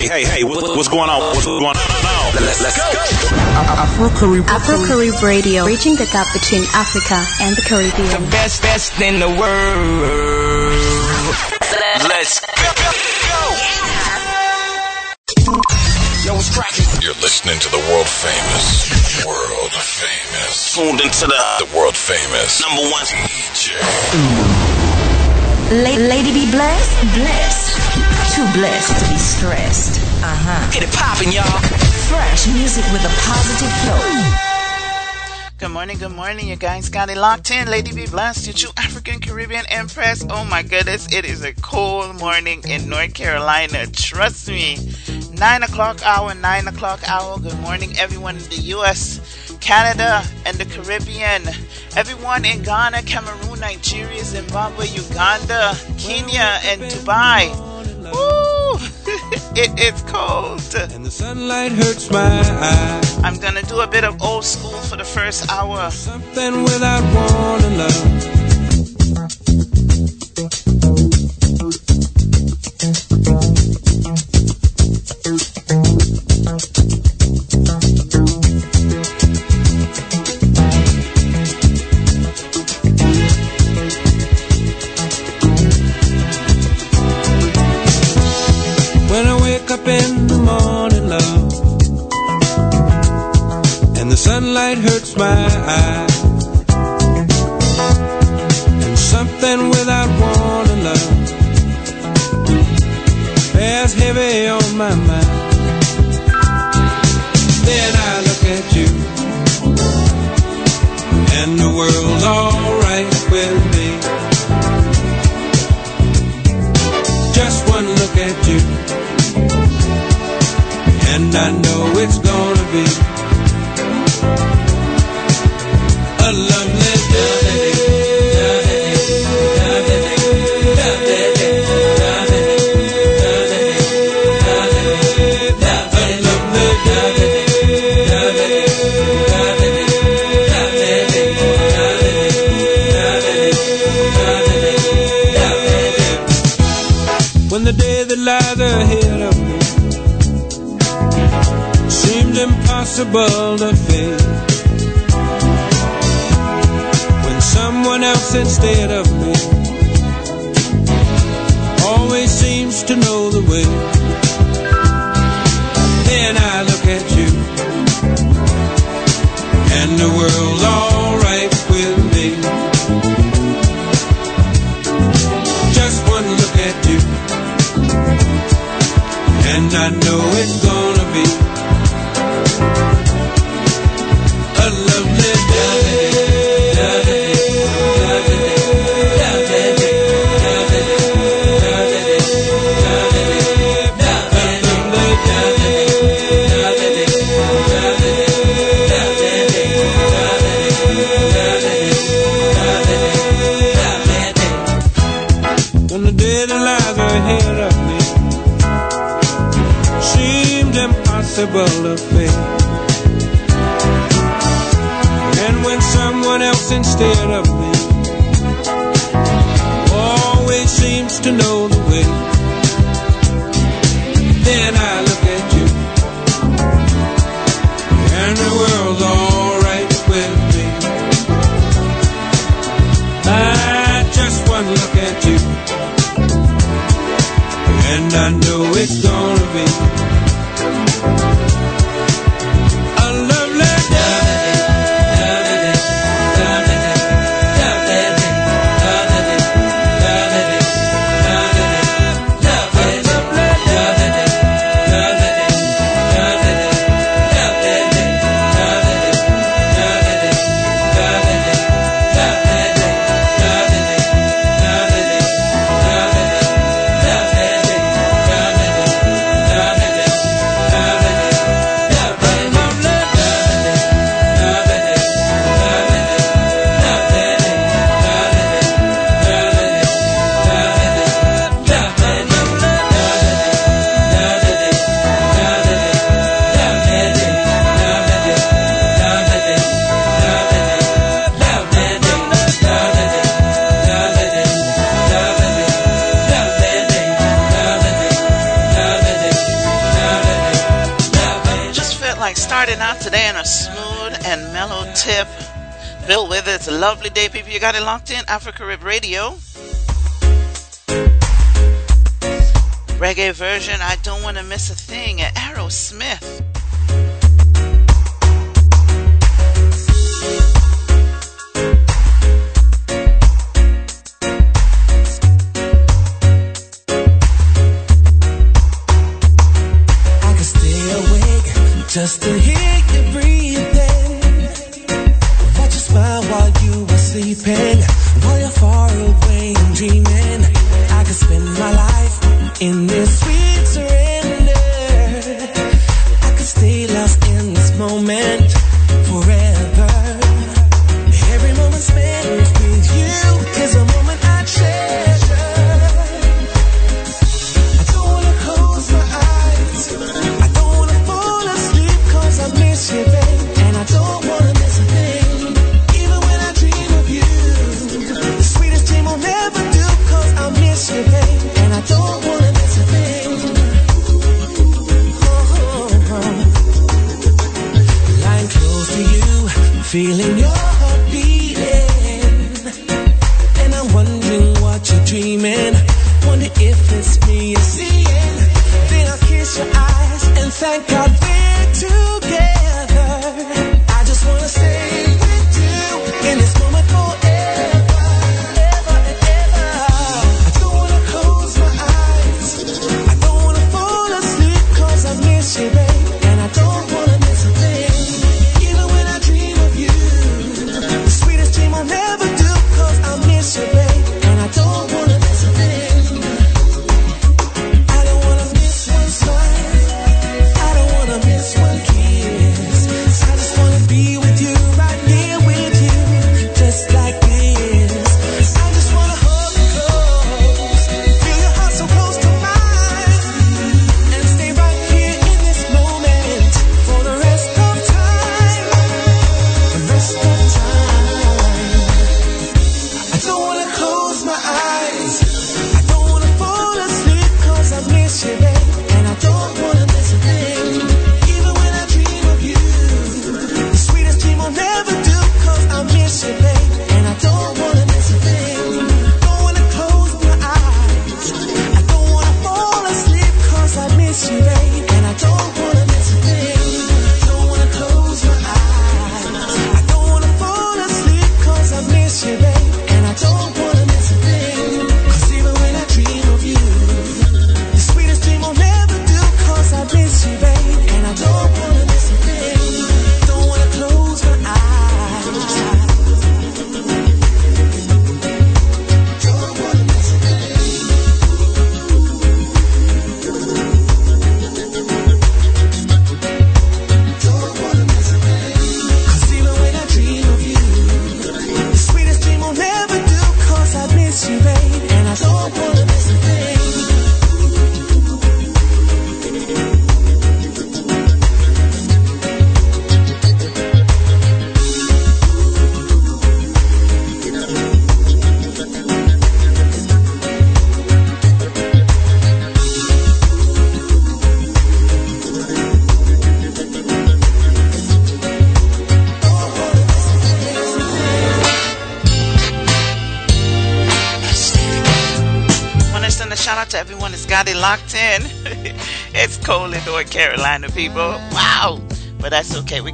Hey, hey, what, what's going on? What's going on now? Let's, let's go. Afro Caribbean. Afro Caribbean Radio, bridging the gap between Africa and the Caribbean. The best, best in the world. Let's go. Yo, what's cracking? You're listening to the world famous, world famous, Tuned into the, the world famous number one DJ. Mm. La- lady be blessed, blessed. Too blessed to be stressed. Uh huh. Get it poppin', y'all. Fresh music with a positive flow. Good morning, good morning. You guys got it locked in. Lady Be Blessed, your true African Caribbean Empress. Oh my goodness, it is a cold morning in North Carolina. Trust me. Nine o'clock hour, nine o'clock hour. Good morning, everyone in the U.S., Canada, and the Caribbean. Everyone in Ghana, Cameroon, Nigeria, Zimbabwe, Uganda, Kenya, and Dubai. Woo! it is cold. And the sunlight hurts my eye. I'm gonna do a bit of old school for the first hour. Something without wanting love.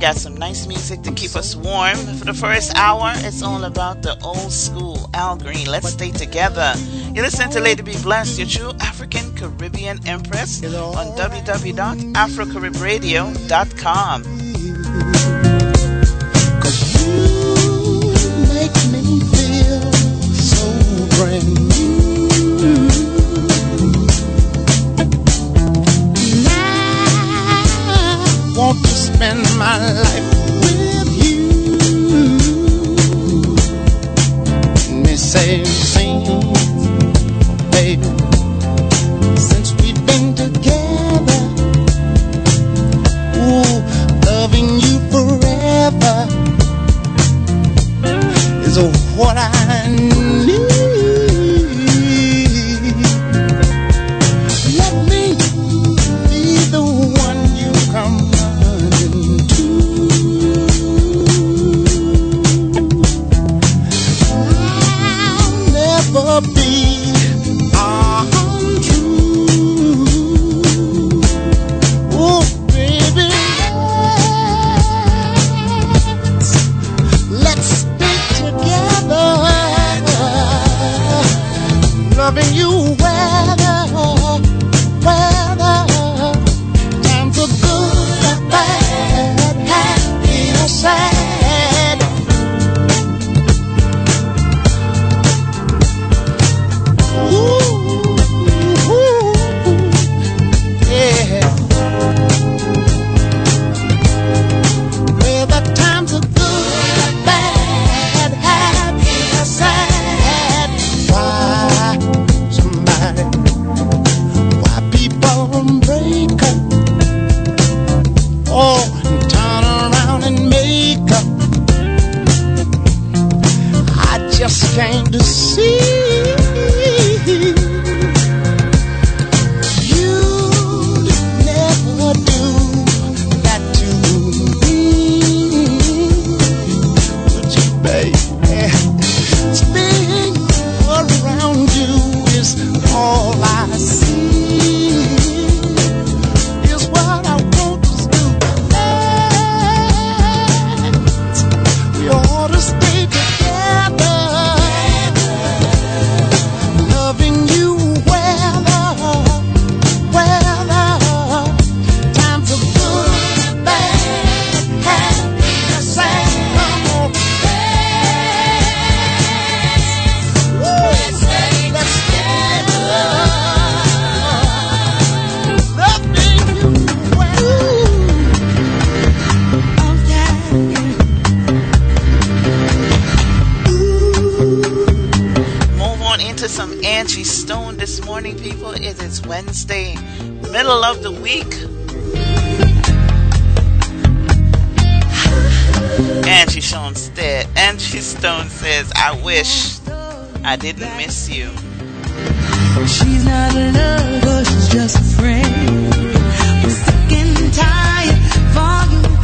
got some nice music to keep us warm for the first hour. It's all about the old school Al Green. Let's stay together. You listen to Lady Be Blessed, your true African Caribbean Empress on www.afrocaribradio.com. Wednesday, middle of the week. And she Sean said, Angie Stone says, I wish I didn't miss you. She's not a lover, she's just a friend. I'm sick and tired for you.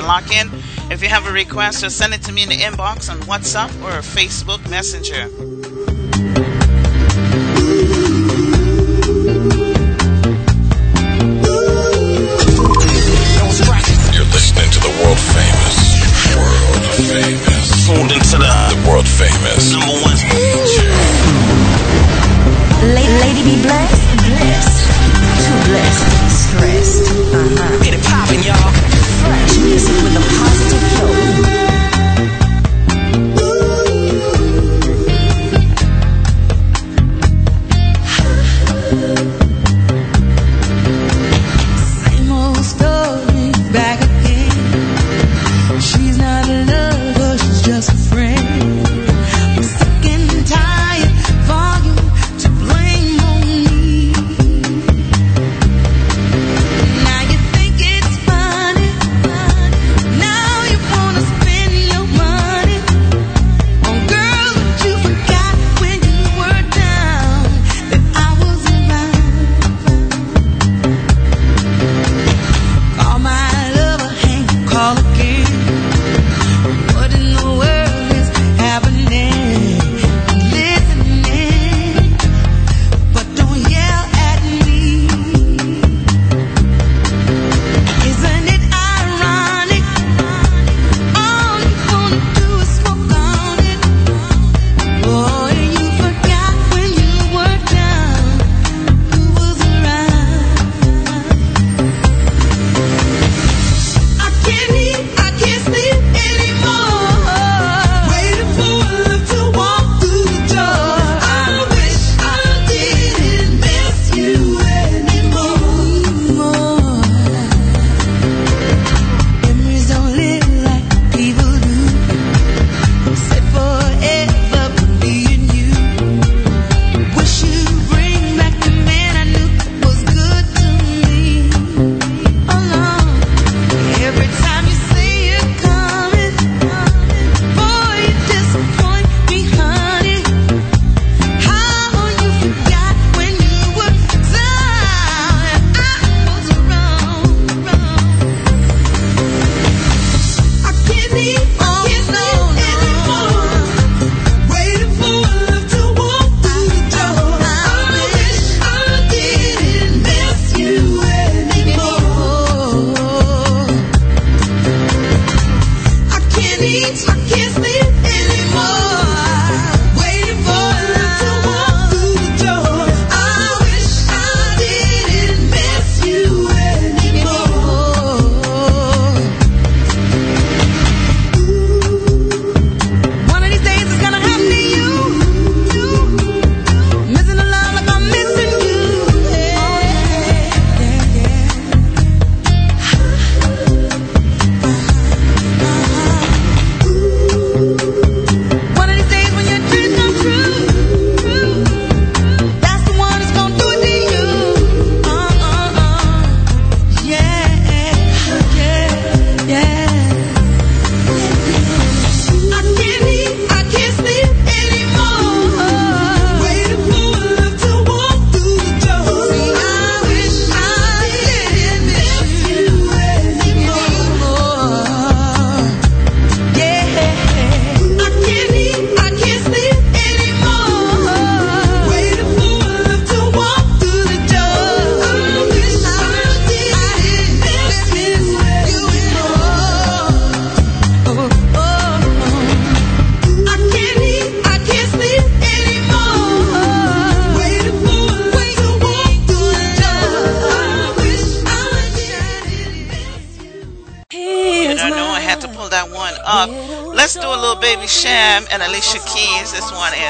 the lock in. If you have a request, just send it to me in the inbox on WhatsApp or Facebook Messenger.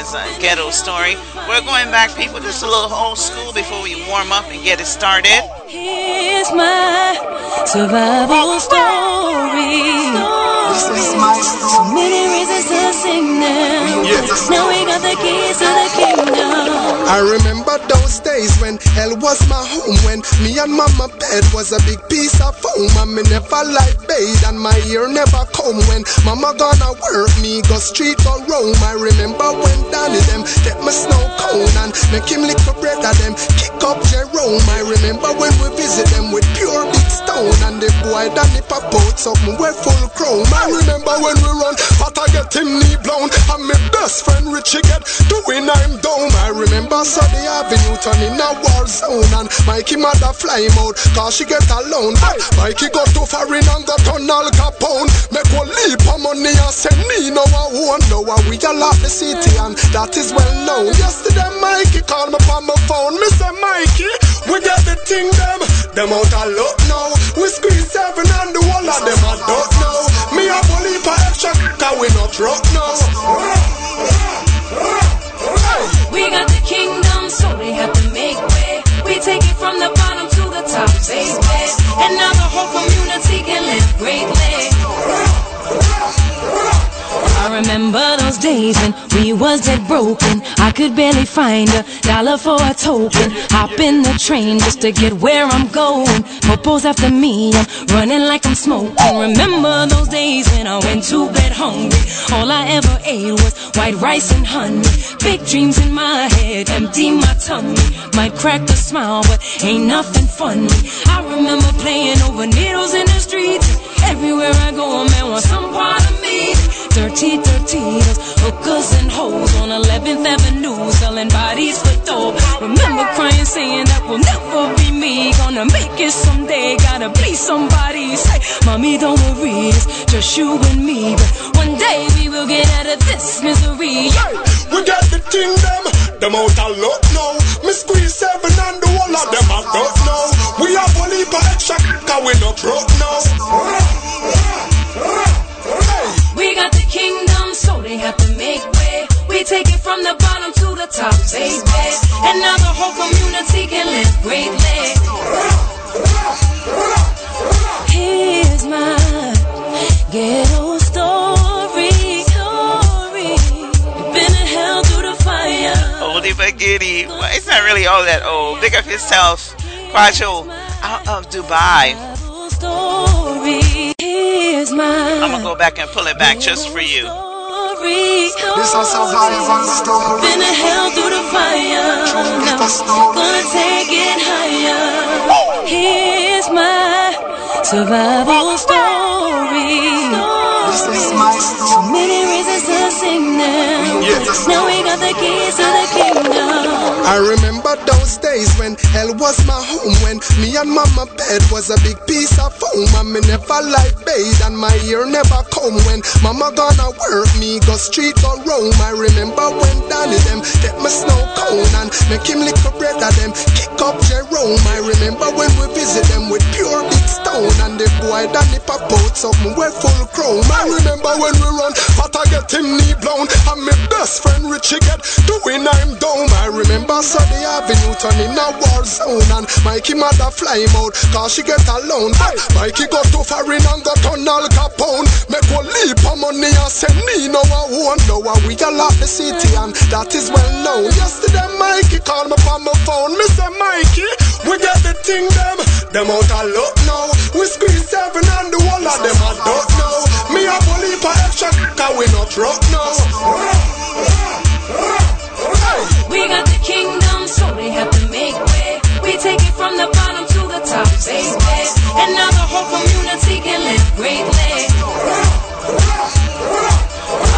Is a ghetto story. We're going back, people, just a little old school before we warm up and get it started. Here's my survival oh. story. This is my story. So many reasons to sing now. Yes. Now we got the keys to the kingdom. I remember those days when hell was my home When me and mama bed was a big piece of foam And me never like bathe and my ear never come When mama gonna work me go street or roam. I remember when Danny them get my snow cone And make him lick a bread of them kick up Jerome. I remember when we visit them with pure big stone And the boy Danny pop out something we full chrome. I remember when we run but I get him knee blown And my best friend Richie get doing I'm down. I remember the avenue turn in a war zone And Mikey mother fly him out cause she get alone. But Mikey go to foreign and got on Al Capone. Make one leap of money and send me no one. Know We all love the city and that is well known. Yesterday Mikey called me on my phone. Me say Mikey, we get the thing them. Them out of luck now. We squeeze seven and the whole of them I don't know Me a bully for extra cause we not rock now. We got the kingdom, so we have take it from the bottom to the top, baby. And now the whole community can live greatly. I remember those days when we was dead broken. I could barely find a dollar for a token. Hop in the train just to get where I'm going. Popo's after me, I'm running like I'm smoking. Remember those days when I went to bed hungry. All I ever ate was white rice and honey. Big dreams in my head, empty my tummy. Might crack a smile, but ain't nothing funny. I remember playing over needles in the streets. Everywhere I go, a man wants some part of me. Dirty, dirty, those hookers and hoes on 11th Avenue selling bodies for dope. Remember crying, saying that will never be me. Gonna make it someday, gotta be somebody. Say, mommy, don't worry, it's just you and me. But one day we will get out of this misery. We got the kingdom, them, out of luck now. Me squeeze seven and the whole of them I don't know. We have only for extra cause we not broke now. We got the kingdom, so they have to make way. We take it from the bottom to the top, baby. And now the whole community can live greatly. Here's my ghetto story. story. Been hell through the fire. Oldie but goodie. Well, it's not really all that old. Big up yourself. Quacho out of Dubai. Story. Here's my I'm gonna go back and pull it back just for you. story. This a survival story. Been in hell through the fire. Now, gonna take it higher. Here's my survival story. This is my So story. many reasons to sing now. Yes. Now we got the keys to the kingdom. I remember those days when hell was my home. When me and mama bed was a big piece of foam. And me never like bathe and my ear never come. When mama gonna work me, go street go roam. I remember when Danny them get my snow cone and make him lick a bread of them. Kick up Jerome. I remember when we visit them with pure big stone. And the boy Danny pop out something well full chrome. I remember when we run, but I get him knee blown. And my best friend Richie get doing I'm down. I remember Sunday Avenue turning a war zone. And Mikey mother fly him out, cause she get alone. Hey, Mikey go to foreign and go to Al Capone. Make one leap of money and send me no one. No we all lock the city and that is well known. Yesterday Mikey called me from my phone. Mr. Mikey, we get the thing them. Them out a look now. We squeeze seven and the whole of them I don't know. Me a for extra cause we not rock now. We got the kingdom, so they have to make way. We take it from the bottom to the top, baby. And now the whole community can live greatly.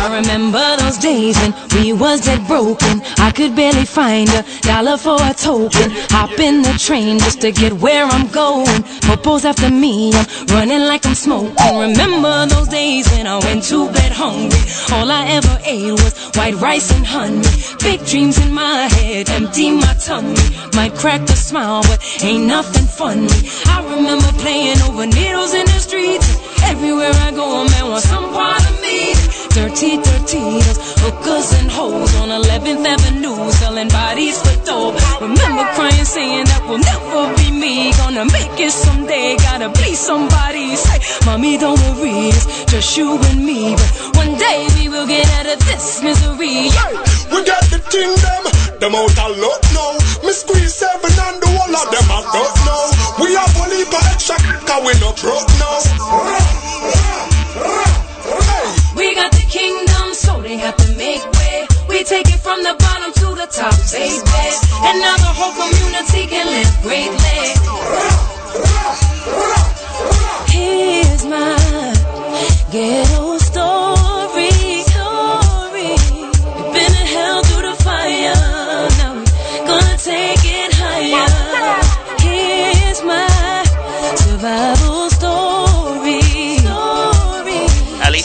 I remember those days when we was dead broken. I could barely find a dollar for a token. Hop in the train just to get where I'm going. Popo's after me, I'm running like I'm smoking. Remember those days when I went to bed hungry. All I ever ate was white rice and honey. Big dreams in my head, empty my tummy. Might crack a smile, but ain't nothing funny. I remember playing over needles in the streets. Everywhere I go, a man wants some part of me. Dirty, dirty, those hookers and hoes on 11th Avenue selling bodies for dope. Remember crying, saying that will never be me. Gonna make it someday, gotta be somebody. Say, mommy, don't worry, it's just you and me. But one day we will get out of this misery. Hey, we got the kingdom, them out a lot now. Me squeeze seven and the whole of them I don't know. We have only for extra cause we not broke now. Take it from the bottom to the top, baby. And now the whole community can live greatly. Here's my ghetto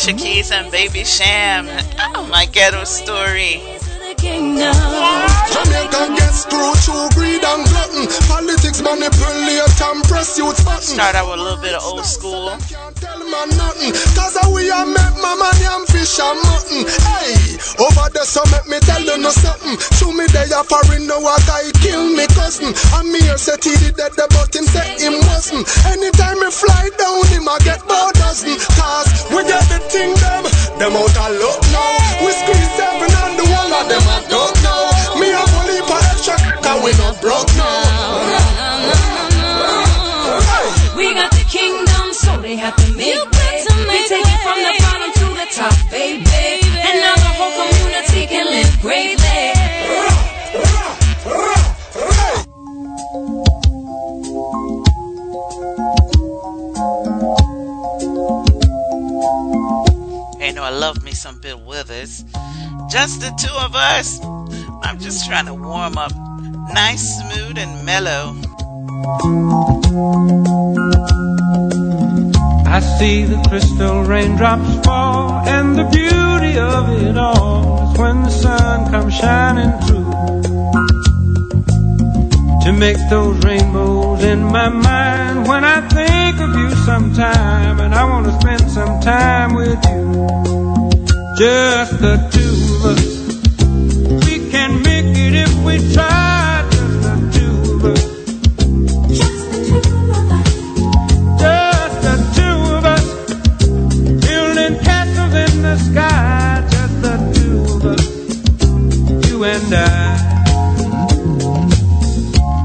Alicia Keys and Baby Cham. Oh, my ghetto story. Jamaican get screwed through greed and glutton. Politics manipulate and press youth button. Start out with a little bit of old school. Man nothing. Cause we a make mama yam fish and mutton. Hey, over there so make me tell you no something. Show me there a foreign now a guy kill me cousin. And me here said he did that but him say him wasn't. Anytime me fly down him I get more dozen. Cause we get the thing them. Them out a look now. We squeeze seven and the one of them I don't know. Me have only for extra cause we not broke now. The top, baby. And now the whole community can live greatly. Hey, I love me some Bill Withers. Just the two of us. I'm just trying to warm up. Nice, smooth, and mellow. I see the crystal raindrops fall, and the beauty of it all is when the sun comes shining through. To make those rainbows in my mind when I think of you sometime, and I want to spend some time with you. Just the two of us. We can make it if we try,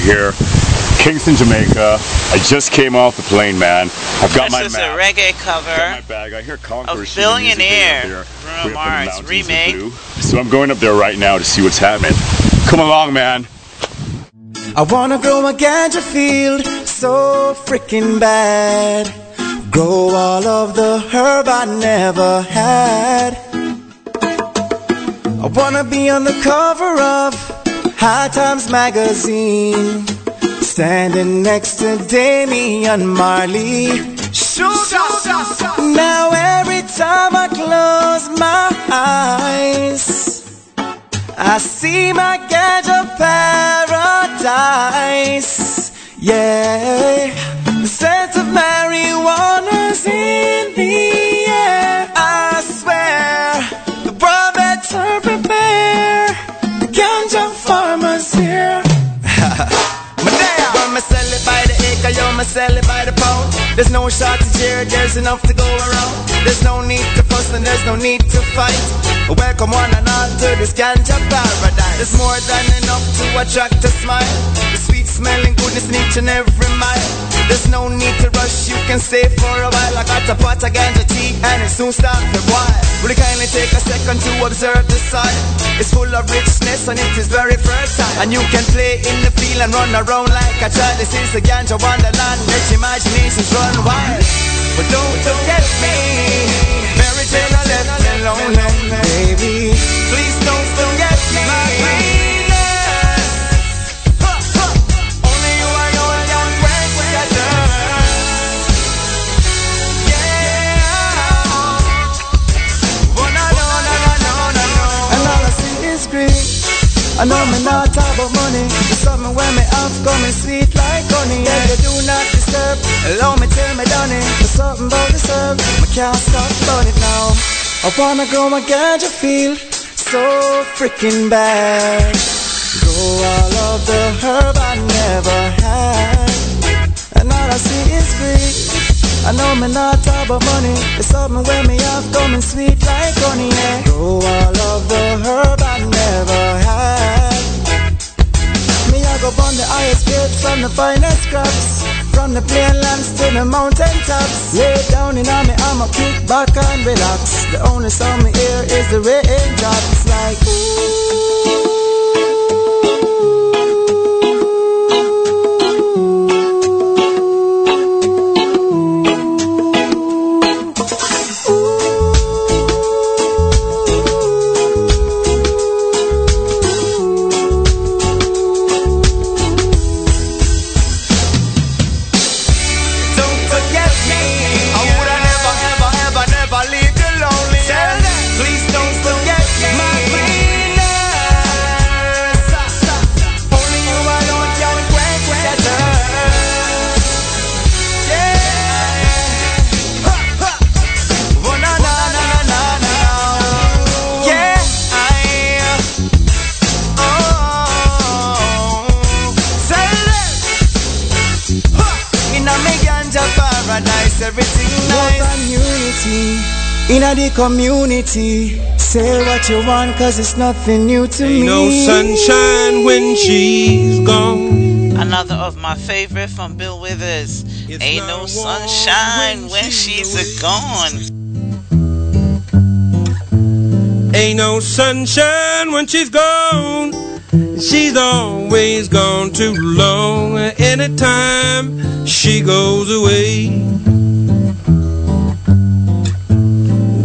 Fairbreezy, here, Kingston, Jamaica. I just came off the plane, man. I've got my this is map. a reggae cover my bag. I hear Conqueror of shooting music Billionaire, video Bruno there. Way up in the Mars remake. So I'm going up there right now to see what's happening. Come along, man. I wanna grow a ganja field so freaking bad. Grow all of the herb I never had. I wanna be on the cover of High Times magazine. Standing next to Damian Marley. Now every time I close my eyes, I see my ganja paradise. Yeah, the scent of marijuana's in the Yeah. here. When me sell it by the acre, yo, me sell it by the pound. There's no shortage here, there's enough to go around. There's no need to fuss and there's no need to fight. Welcome one and all to this ganja paradise. There's more than enough to attract a smile. The sweet smelling goodness in each and every mile. There's no need to rush, you can stay for a while. I got a pot of ganja tea and it soon start to boil. Will you kindly take a second to observe the soil? It's full of richness and it is very fertile. And you can play in the field and run around like a child. This is the ganja wonderland. Let your imaginations run wild. But don't forget me. Mary Jane, I left me lonely, baby. Please don't I know me not about money. It's something when me have coming sweet like honey. Yeah, you do not disturb. Allow me tell me done it. There's something about this herb. I can't stop about it now. I wanna grow my ganja feel so freaking bad. Grow all of the herb I never had. And all I see is green. I know me not about money. It's something when me have coming sweet like honey. Yeah. Grow all of the herb I never had. Me I go on the highest grade from the finest crops. From the plain lands to the mountain tops. Lay down in army, I'm I'ma kick back and relax. The only sound me hear is the raindrop. It's like ooh. In a the community. Say what you want, cause it's nothing new to me. Ain't me. no sunshine when she's gone. Another of my favorite from Bill Withers. Ain't no sunshine when she's a gone. Ain't no sunshine when she's gone. She's always gone too long. Anytime she goes away.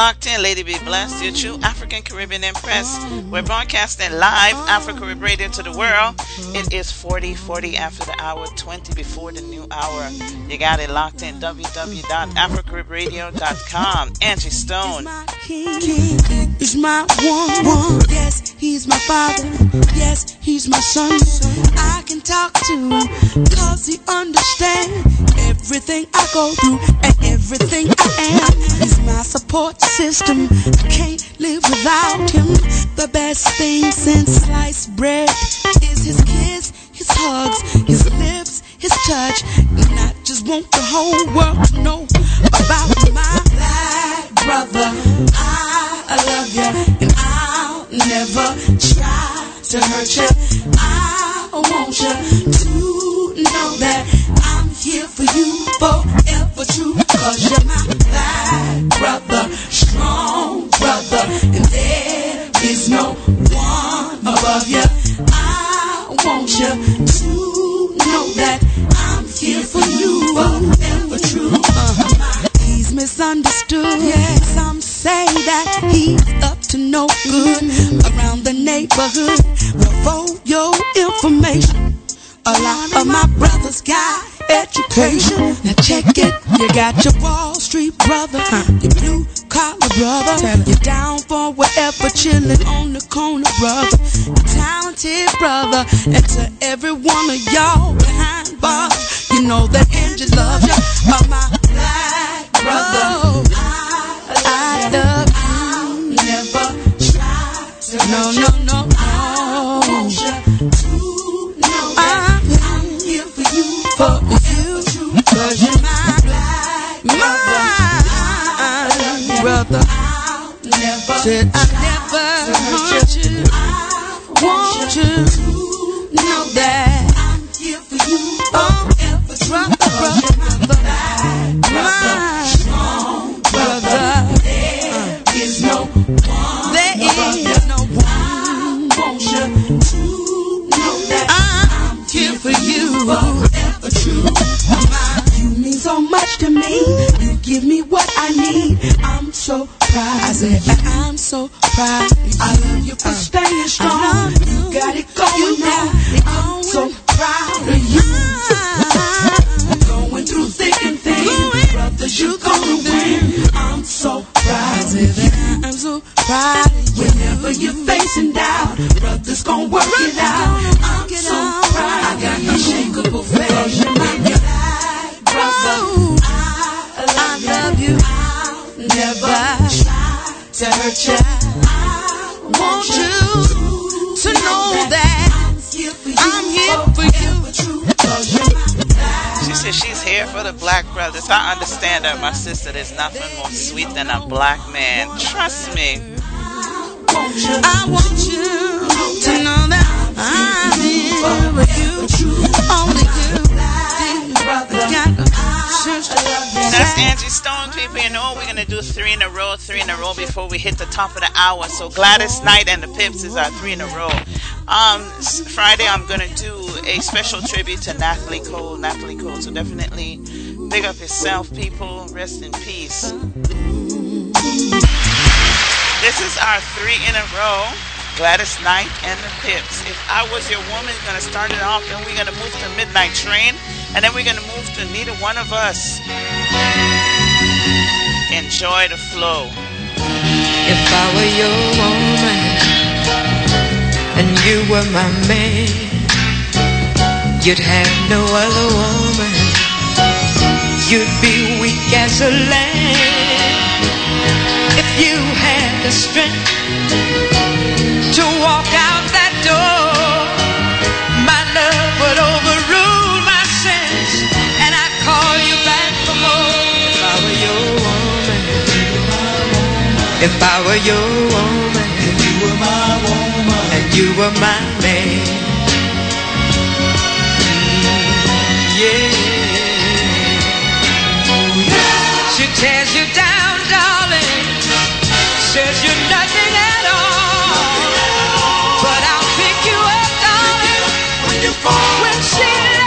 Locked in, Lady B Bless, your true African Caribbean Empress. We're broadcasting live Afro Carib Radio to the world. It is 40 40 after the hour, 20 before the new hour. You got it locked in www.afrocaribradio.com. Angie Stone. Is my one, one. Yes, he's my father. Yes, he's my son. I can talk to him cause he understands everything I go through and everything I am. He's my support system. I can't live without him. The best thing since sliced bread is his kiss, his hugs, his lips, his touch. And I just want the whole world to know about my black brother. I, love you, and I'll never try to hurt you. I want you to know that you forever true. Cause you're my black brother, strong brother, and there is no one above you. I want you to know that I'm here for you forever true. Uh-huh. He's misunderstood. Yeah, some say that he's up to no good around the neighborhood. But for your information, a lot of my brothers got education. Now check it. You got your Wall Street brother, your blue collar brother, you're down for whatever, chilling on the corner brother, talented brother, and to every one of y'all behind bars, you know that Angie loves you. My black brother, I love you. Never try to no, no, no, Said I never hurt you. Want you know that I'm here for you. Oh, brother, brother, brother, my brother. There is no one. There is no one. Want you to know that I'm here for you. So much to me. You give me what I need. I'm so proud. I said I'm so proud. I love you for staying strong. You got it going now. I'm so proud of you. Going through thick and thin, brothers, you gonna win. I'm so proud of you. I'm so proud. of you. Whenever you're facing doubt, brothers gonna work it out. I'm so proud. I got unshakable faith. Brother. Black brothers. I understand that, my sister. There's nothing more sweet than a black man. Trust me. I want you to know that I'm here for you. Only you. Got That's Angie Stone, people. You know we're gonna do three in a row, three in a row before we hit the top of the hour. So Gladys Knight and the Pips is our three in a row. Um, Friday I'm gonna do a special tribute to Natalie Cole. Natalie Cole. So definitely big up yourself, people. Rest in peace. This is our three in a row. Gladys Knight and the Pips. If I was your woman, gonna start it off, then we're gonna move to Midnight Train, and then we're gonna move to Neither One of Us. Enjoy the flow. If I were your woman and you were my man, you'd have no other woman. You'd be weak as a lamb. If you had the strength to walk out that door, If I were your woman, if you were my woman, and you were my man, Mm, yeah. She tears you down, darling, says you're nothing at all, but I'll pick you up, darling, when you fall. When she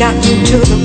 it's gotten to the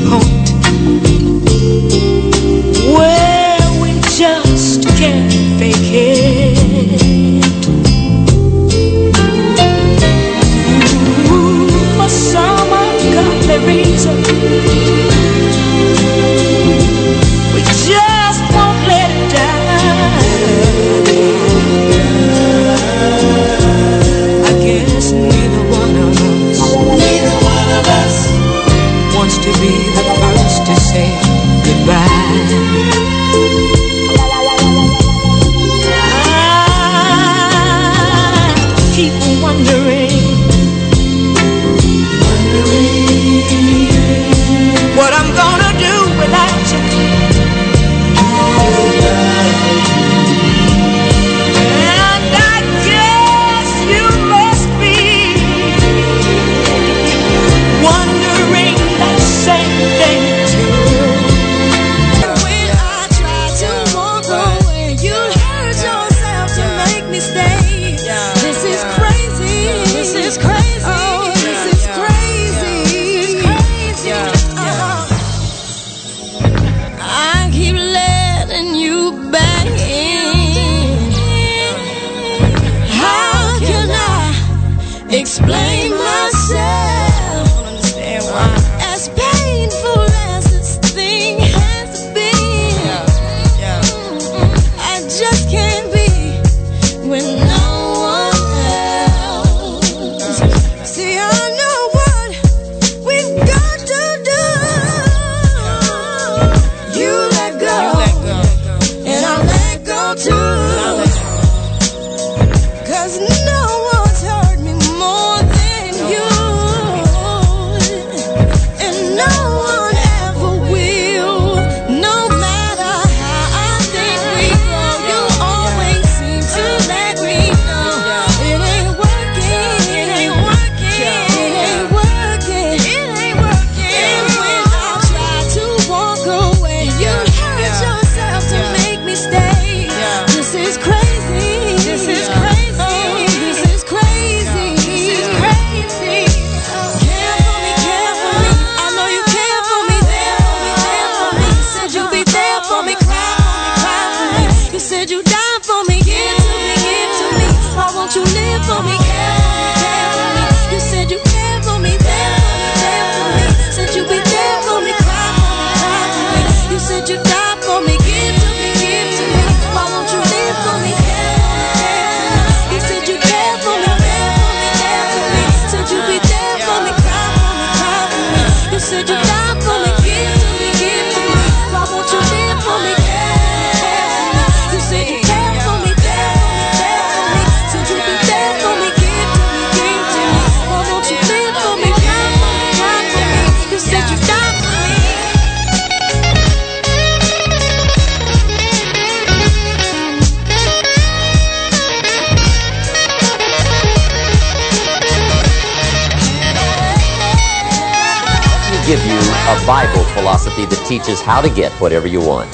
whatever you want.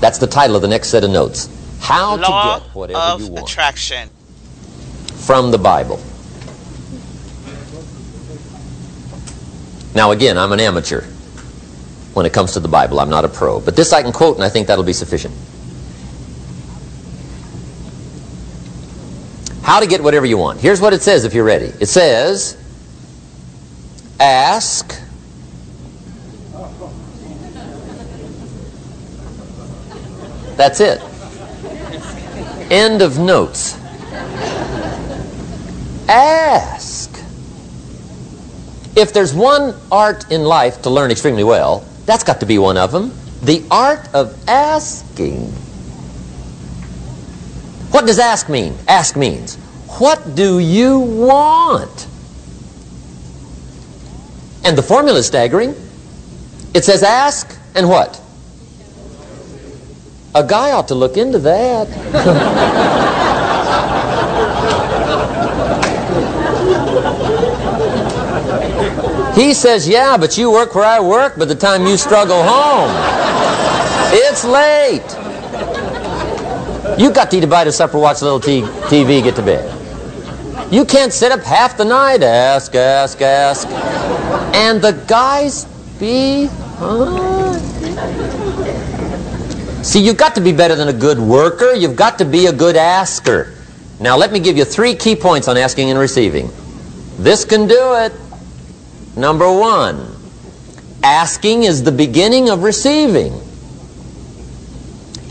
That's the title of the next set of notes. How Law to get whatever you want attraction. from the Bible. Now, again, I'm an amateur when it comes to the Bible. I'm not a pro. But this I can quote, and I think that'll be sufficient. How to get whatever you want. Here's what it says if you're ready. It says, ask. That's it. End of notes. Ask. If there's one art in life to learn extremely well, that's got to be one of them. The art of asking. What does ask mean? Ask means, what do you want? And the formula is staggering. It says ask and what? A guy ought to look into that. he says, yeah, but you work where I work by the time you struggle home. It's late. You got to eat a bite of supper, watch a little TV, get to bed. You can't sit up half the night, ask, ask, ask. And the guys behind. See, you've got to be better than a good worker. You've got to be a good asker. Now, let me give you three key points on asking and receiving. This can do it. Number one, asking is the beginning of receiving.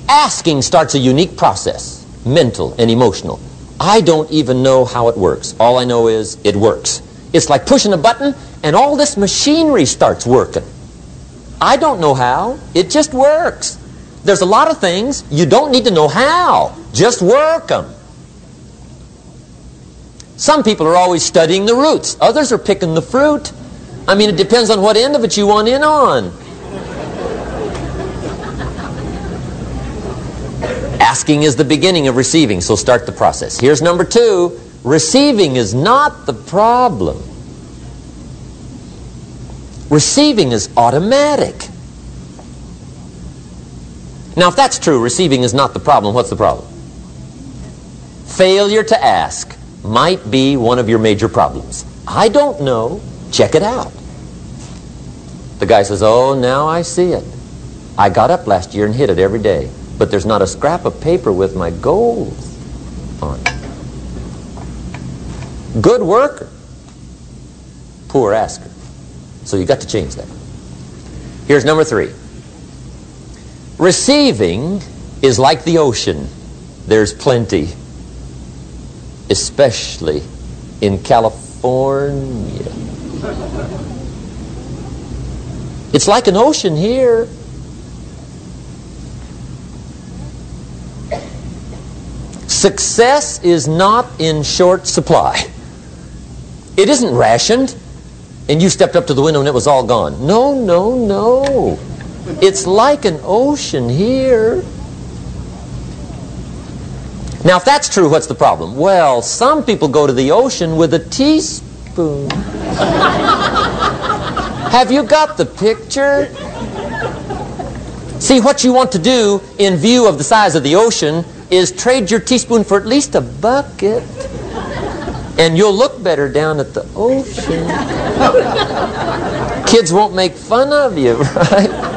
Asking starts a unique process, mental and emotional. I don't even know how it works. All I know is it works. It's like pushing a button and all this machinery starts working. I don't know how. It just works. There's a lot of things you don't need to know how. Just work them. Some people are always studying the roots. Others are picking the fruit. I mean, it depends on what end of it you want in on. Asking is the beginning of receiving, so start the process. Here's number two receiving is not the problem. Receiving is automatic. Now, if that's true, receiving is not the problem, what's the problem? Failure to ask might be one of your major problems. I don't know. Check it out. The guy says, Oh, now I see it. I got up last year and hit it every day, but there's not a scrap of paper with my goals on it. Good worker, poor asker. So you got to change that. Here's number three. Receiving is like the ocean. There's plenty, especially in California. It's like an ocean here. Success is not in short supply. It isn't rationed and you stepped up to the window and it was all gone. No, no, no. It's like an ocean here. Now, if that's true, what's the problem? Well, some people go to the ocean with a teaspoon. Have you got the picture? See, what you want to do in view of the size of the ocean is trade your teaspoon for at least a bucket. And you'll look better down at the ocean. Kids won't make fun of you, right?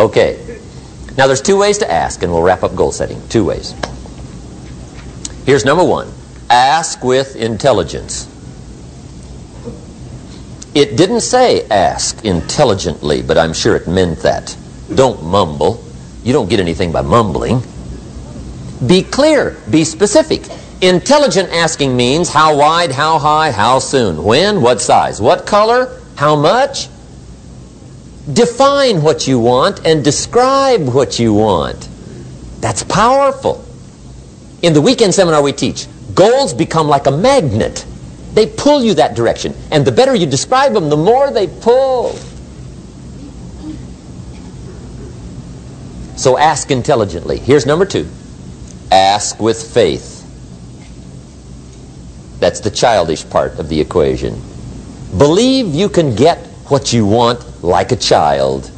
Okay. Now there's two ways to ask, and we'll wrap up goal setting. Two ways. Here's number one. Ask with intelligence. It didn't say ask intelligently, but I'm sure it meant that. Don't mumble. You don't get anything by mumbling. Be clear. Be specific. Intelligent asking means how wide, how high, how soon, when, what size, what color, how much. Define what you want and describe what you want. That's powerful. In the weekend seminar we teach, goals become like a magnet. They pull you that direction. And the better you describe them, the more they pull. So ask intelligently. Here's number two. Ask with faith. That's the childish part of the equation. Believe you can get what you want like a child.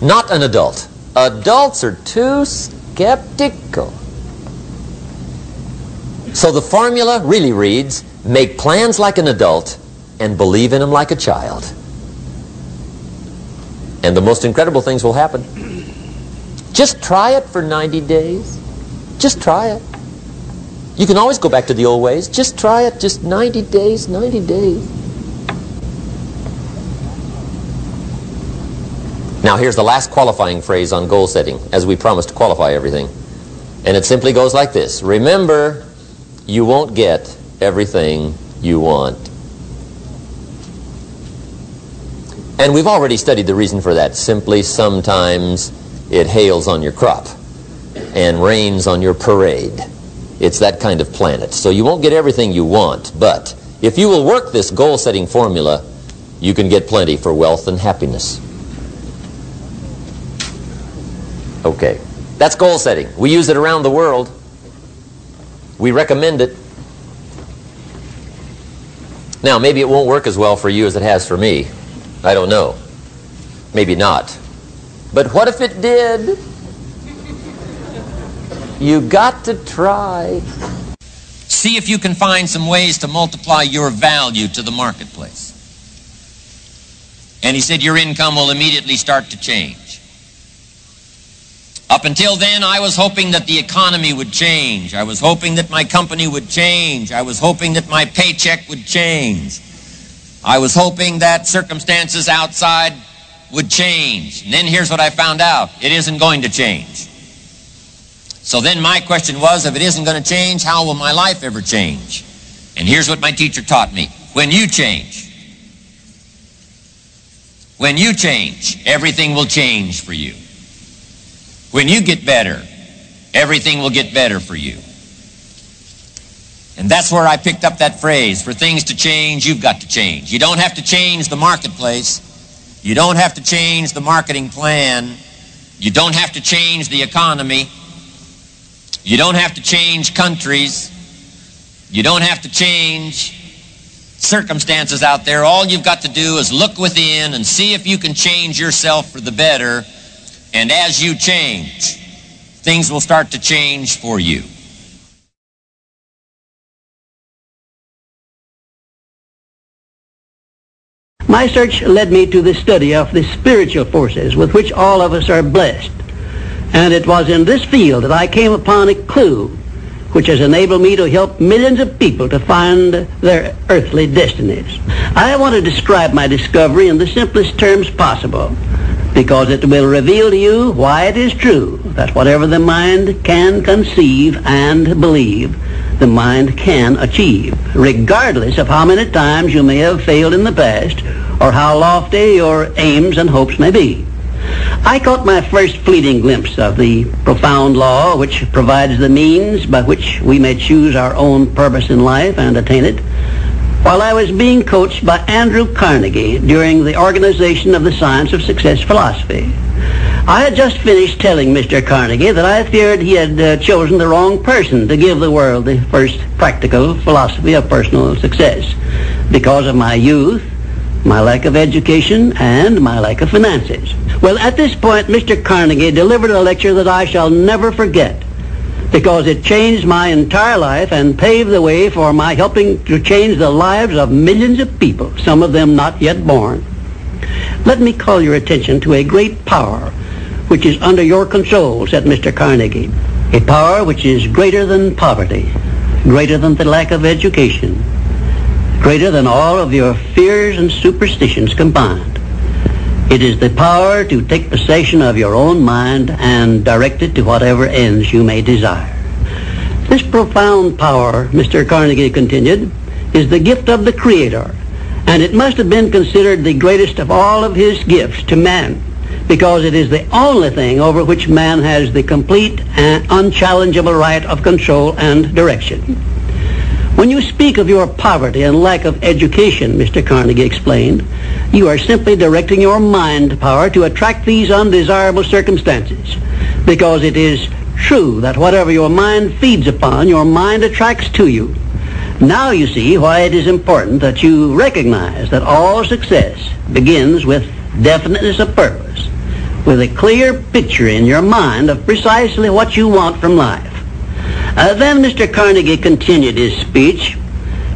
Not an adult. Adults are too skeptical. So the formula really reads make plans like an adult and believe in them like a child. And the most incredible things will happen. Just try it for 90 days. Just try it. You can always go back to the old ways. Just try it. Just 90 days, 90 days. Now, here's the last qualifying phrase on goal setting, as we promised to qualify everything. And it simply goes like this Remember, you won't get everything you want. And we've already studied the reason for that. Simply, sometimes it hails on your crop and rains on your parade. It's that kind of planet. So you won't get everything you want, but if you will work this goal setting formula, you can get plenty for wealth and happiness. Okay. That's goal setting. We use it around the world. We recommend it. Now, maybe it won't work as well for you as it has for me. I don't know. Maybe not. But what if it did? You got to try. See if you can find some ways to multiply your value to the marketplace. And he said your income will immediately start to change. Up until then, I was hoping that the economy would change. I was hoping that my company would change. I was hoping that my paycheck would change. I was hoping that circumstances outside would change. And then here's what I found out. It isn't going to change. So then my question was, if it isn't going to change, how will my life ever change? And here's what my teacher taught me. When you change, when you change, everything will change for you. When you get better, everything will get better for you. And that's where I picked up that phrase for things to change, you've got to change. You don't have to change the marketplace. You don't have to change the marketing plan. You don't have to change the economy. You don't have to change countries. You don't have to change circumstances out there. All you've got to do is look within and see if you can change yourself for the better. And as you change, things will start to change for you. My search led me to the study of the spiritual forces with which all of us are blessed. And it was in this field that I came upon a clue which has enabled me to help millions of people to find their earthly destinies. I want to describe my discovery in the simplest terms possible because it will reveal to you why it is true that whatever the mind can conceive and believe, the mind can achieve, regardless of how many times you may have failed in the past or how lofty your aims and hopes may be. I caught my first fleeting glimpse of the profound law which provides the means by which we may choose our own purpose in life and attain it while I was being coached by Andrew Carnegie during the organization of the Science of Success philosophy. I had just finished telling Mr. Carnegie that I feared he had uh, chosen the wrong person to give the world the first practical philosophy of personal success because of my youth, my lack of education, and my lack of finances. Well, at this point, Mr. Carnegie delivered a lecture that I shall never forget because it changed my entire life and paved the way for my helping to change the lives of millions of people, some of them not yet born. Let me call your attention to a great power which is under your control, said Mr. Carnegie. A power which is greater than poverty, greater than the lack of education, greater than all of your fears and superstitions combined. It is the power to take possession of your own mind and direct it to whatever ends you may desire. This profound power, Mr. Carnegie continued, is the gift of the Creator, and it must have been considered the greatest of all of his gifts to man, because it is the only thing over which man has the complete and unchallengeable right of control and direction. When you speak of your poverty and lack of education, Mr. Carnegie explained, you are simply directing your mind power to attract these undesirable circumstances. Because it is true that whatever your mind feeds upon, your mind attracts to you. Now you see why it is important that you recognize that all success begins with definiteness of purpose, with a clear picture in your mind of precisely what you want from life. Uh, then Mr. Carnegie continued his speech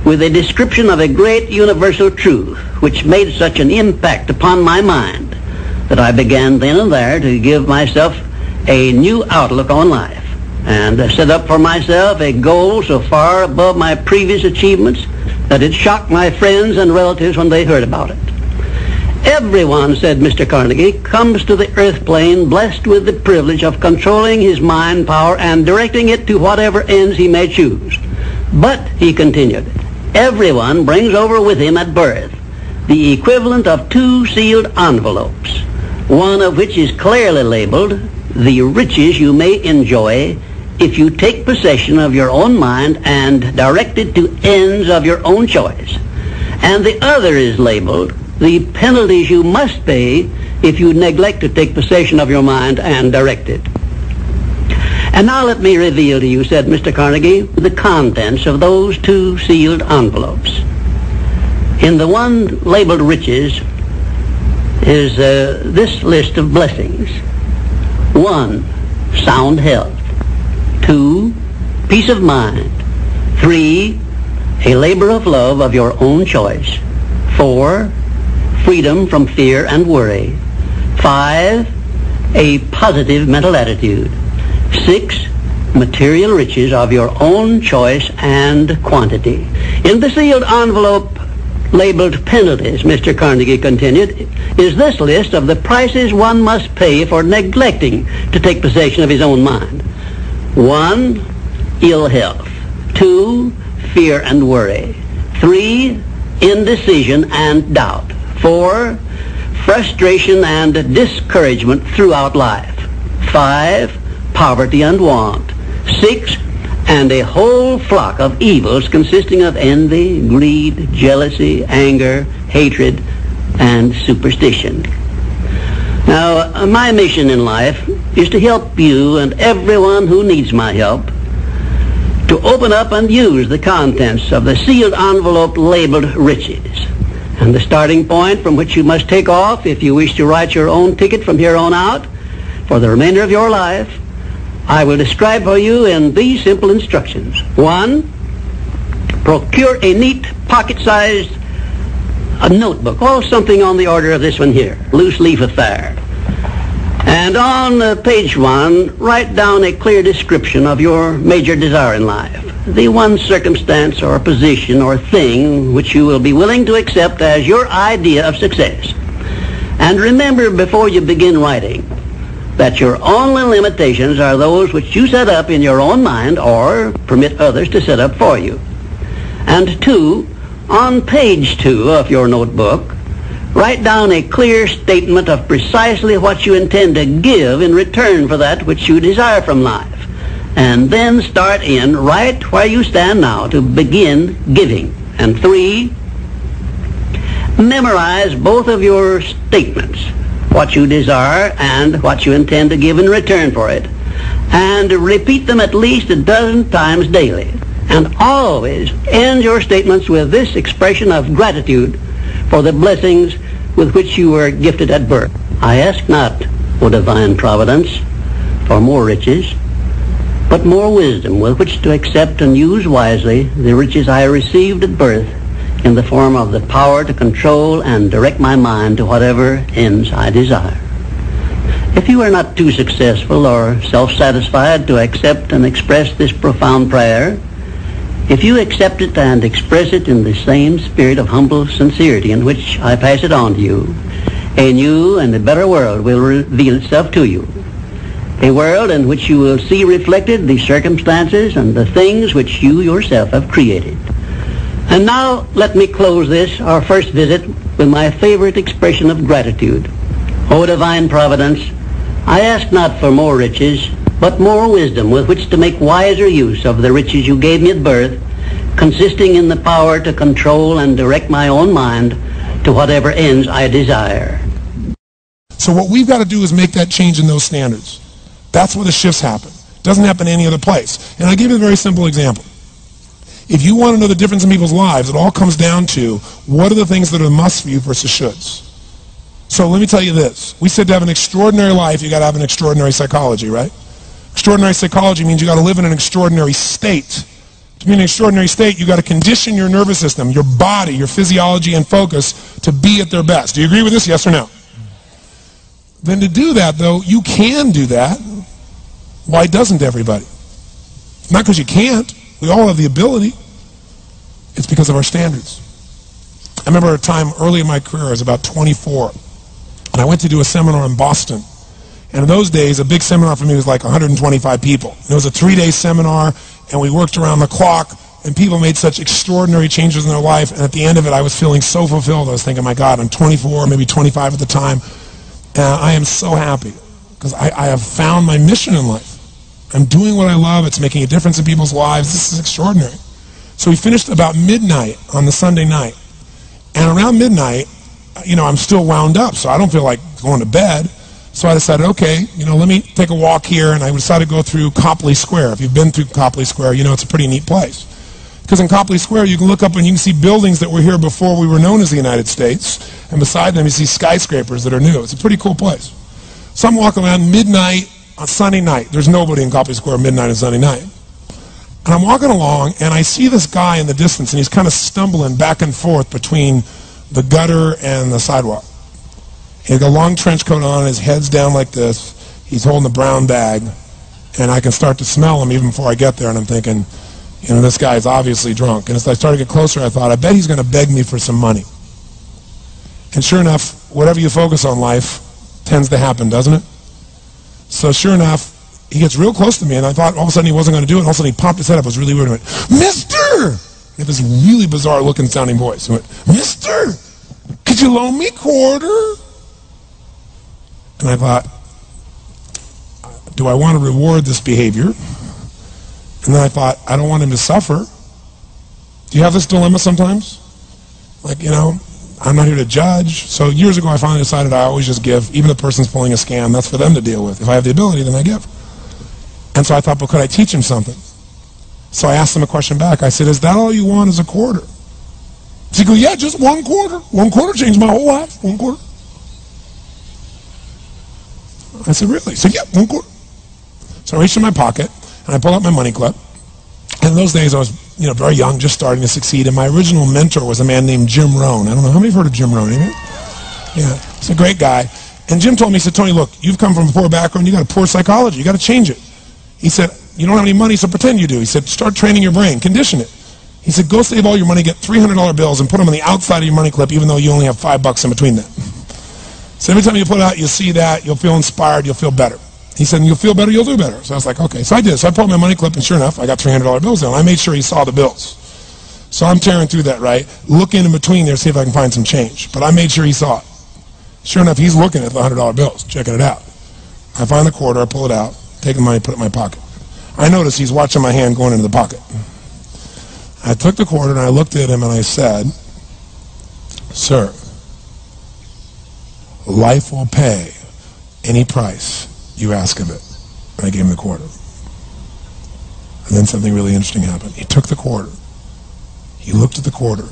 with a description of a great universal truth which made such an impact upon my mind that I began then and there to give myself a new outlook on life and set up for myself a goal so far above my previous achievements that it shocked my friends and relatives when they heard about it. Everyone, said Mr. Carnegie, comes to the earth plane blessed with the privilege of controlling his mind power and directing it to whatever ends he may choose. But, he continued, everyone brings over with him at birth the equivalent of two sealed envelopes, one of which is clearly labeled the riches you may enjoy if you take possession of your own mind and direct it to ends of your own choice. And the other is labeled the penalties you must pay if you neglect to take possession of your mind and direct it. And now let me reveal to you, said Mr. Carnegie, the contents of those two sealed envelopes. In the one labeled riches is uh, this list of blessings. One, sound health. Two, peace of mind. Three, a labor of love of your own choice. Four, freedom from fear and worry. Five, a positive mental attitude. Six, material riches of your own choice and quantity. In the sealed envelope labeled penalties, Mr. Carnegie continued, is this list of the prices one must pay for neglecting to take possession of his own mind. One, ill health. Two, fear and worry. Three, indecision and doubt. Four, frustration and discouragement throughout life. Five, poverty and want. Six, and a whole flock of evils consisting of envy, greed, jealousy, anger, hatred, and superstition. Now, uh, my mission in life is to help you and everyone who needs my help to open up and use the contents of the sealed envelope labeled riches and the starting point from which you must take off if you wish to write your own ticket from here on out for the remainder of your life, I will describe for you in these simple instructions. One, procure a neat pocket-sized a notebook, or something on the order of this one here, loose leaf affair. And on uh, page one, write down a clear description of your major desire in life the one circumstance or position or thing which you will be willing to accept as your idea of success. And remember before you begin writing that your only limitations are those which you set up in your own mind or permit others to set up for you. And two, on page two of your notebook, write down a clear statement of precisely what you intend to give in return for that which you desire from life and then start in right where you stand now to begin giving. And three, memorize both of your statements, what you desire and what you intend to give in return for it, and repeat them at least a dozen times daily. And always end your statements with this expression of gratitude for the blessings with which you were gifted at birth. I ask not, O divine providence, for more riches, but more wisdom with which to accept and use wisely the riches I received at birth in the form of the power to control and direct my mind to whatever ends I desire. If you are not too successful or self-satisfied to accept and express this profound prayer, if you accept it and express it in the same spirit of humble sincerity in which I pass it on to you, a new and a better world will reveal itself to you a world in which you will see reflected the circumstances and the things which you yourself have created. And now let me close this, our first visit, with my favorite expression of gratitude. O divine providence, I ask not for more riches, but more wisdom with which to make wiser use of the riches you gave me at birth, consisting in the power to control and direct my own mind to whatever ends I desire. So what we've got to do is make that change in those standards. That's where the shifts happen. It doesn't happen any other place. And I'll give you a very simple example. If you want to know the difference in people's lives, it all comes down to what are the things that are must for you versus shoulds. So let me tell you this. We said to have an extraordinary life, you got to have an extraordinary psychology, right? Extraordinary psychology means you got to live in an extraordinary state. To be in an extraordinary state, you got to condition your nervous system, your body, your physiology and focus to be at their best. Do you agree with this? Yes or no? Then to do that, though, you can do that. Why doesn't everybody? Not because you can't. We all have the ability. It's because of our standards. I remember a time early in my career, I was about 24, and I went to do a seminar in Boston. And in those days, a big seminar for me was like 125 people. It was a three-day seminar, and we worked around the clock, and people made such extraordinary changes in their life. And at the end of it, I was feeling so fulfilled. I was thinking, my God, I'm 24, maybe 25 at the time. And I am so happy because I, I have found my mission in life. I'm doing what I love. It's making a difference in people's lives. This is extraordinary. So we finished about midnight on the Sunday night. And around midnight, uh, you know, I'm still wound up, so I don't feel like going to bed. So I decided, okay, you know, let me take a walk here, and I decided to go through Copley Square. If you've been through Copley Square, you know it's a pretty neat place. Because in Copley Square, you can look up and you can see buildings that were here before we were known as the United States, and beside them you see skyscrapers that are new. It's a pretty cool place. So I'm walking around midnight on Sunday night. There's nobody in Copley Square midnight on Sunday night. And I'm walking along, and I see this guy in the distance, and he's kind of stumbling back and forth between the gutter and the sidewalk. He has got a long trench coat on, his head's down like this. He's holding a brown bag, and I can start to smell him even before I get there, and I'm thinking, you know, this guy's obviously drunk. And as I started to get closer, I thought, I bet he's going to beg me for some money. And sure enough, whatever you focus on life tends to happen, doesn't it? So sure enough, he gets real close to me, and I thought all of a sudden he wasn't going to do it, and all of a sudden he popped his head up. It was really weird. He went, Mister! He had this really bizarre looking sounding voice. He went, Mister, could you loan me quarter? And I thought, do I want to reward this behavior? And then I thought, I don't want him to suffer. Do you have this dilemma sometimes? Like, you know, I'm not here to judge. So years ago, I finally decided I always just give, even the person's pulling a scam, that's for them to deal with. If I have the ability, then I give. And so I thought, but could I teach him something? So I asked him a question back. I said, is that all you want is a quarter? He goes, yeah, just one quarter. One quarter changed my whole life. One quarter. I said, really? He said, yeah, one quarter. So I reached in my pocket, and I pulled out my money clip. And in those days, I was, you know, very young, just starting to succeed. And my original mentor was a man named Jim Rohn. I don't know, how many have heard of Jim Rohn? Anybody? Yeah, he's a great guy. And Jim told me, he said, Tony, look, you've come from a poor background. You got a poor psychology. You got to change it. He said, you don't have any money, so pretend you do. He said, start training your brain. Condition it. He said, go save all your money, get $300 bills, and put them on the outside of your money clip, even though you only have five bucks in between them. So every time you put out, you'll see that, you'll feel inspired, you'll feel better. He said, you'll feel better, you'll do better. So I was like, okay. So I did. So I pulled my money clip, and sure enough, I got $300 bills down. I made sure he saw the bills. So I'm tearing through that, right? Looking in between there, see if I can find some change. But I made sure he saw it. Sure enough, he's looking at the $100 bills, checking it out. I find the quarter, I pull it out, take the money, put it in my pocket. I notice he's watching my hand going into the pocket. I took the quarter and I looked at him and I said, Sir, life will pay any price you ask of it. And I gave him the quarter. And then something really interesting happened. He took the quarter. He looked at the quarter.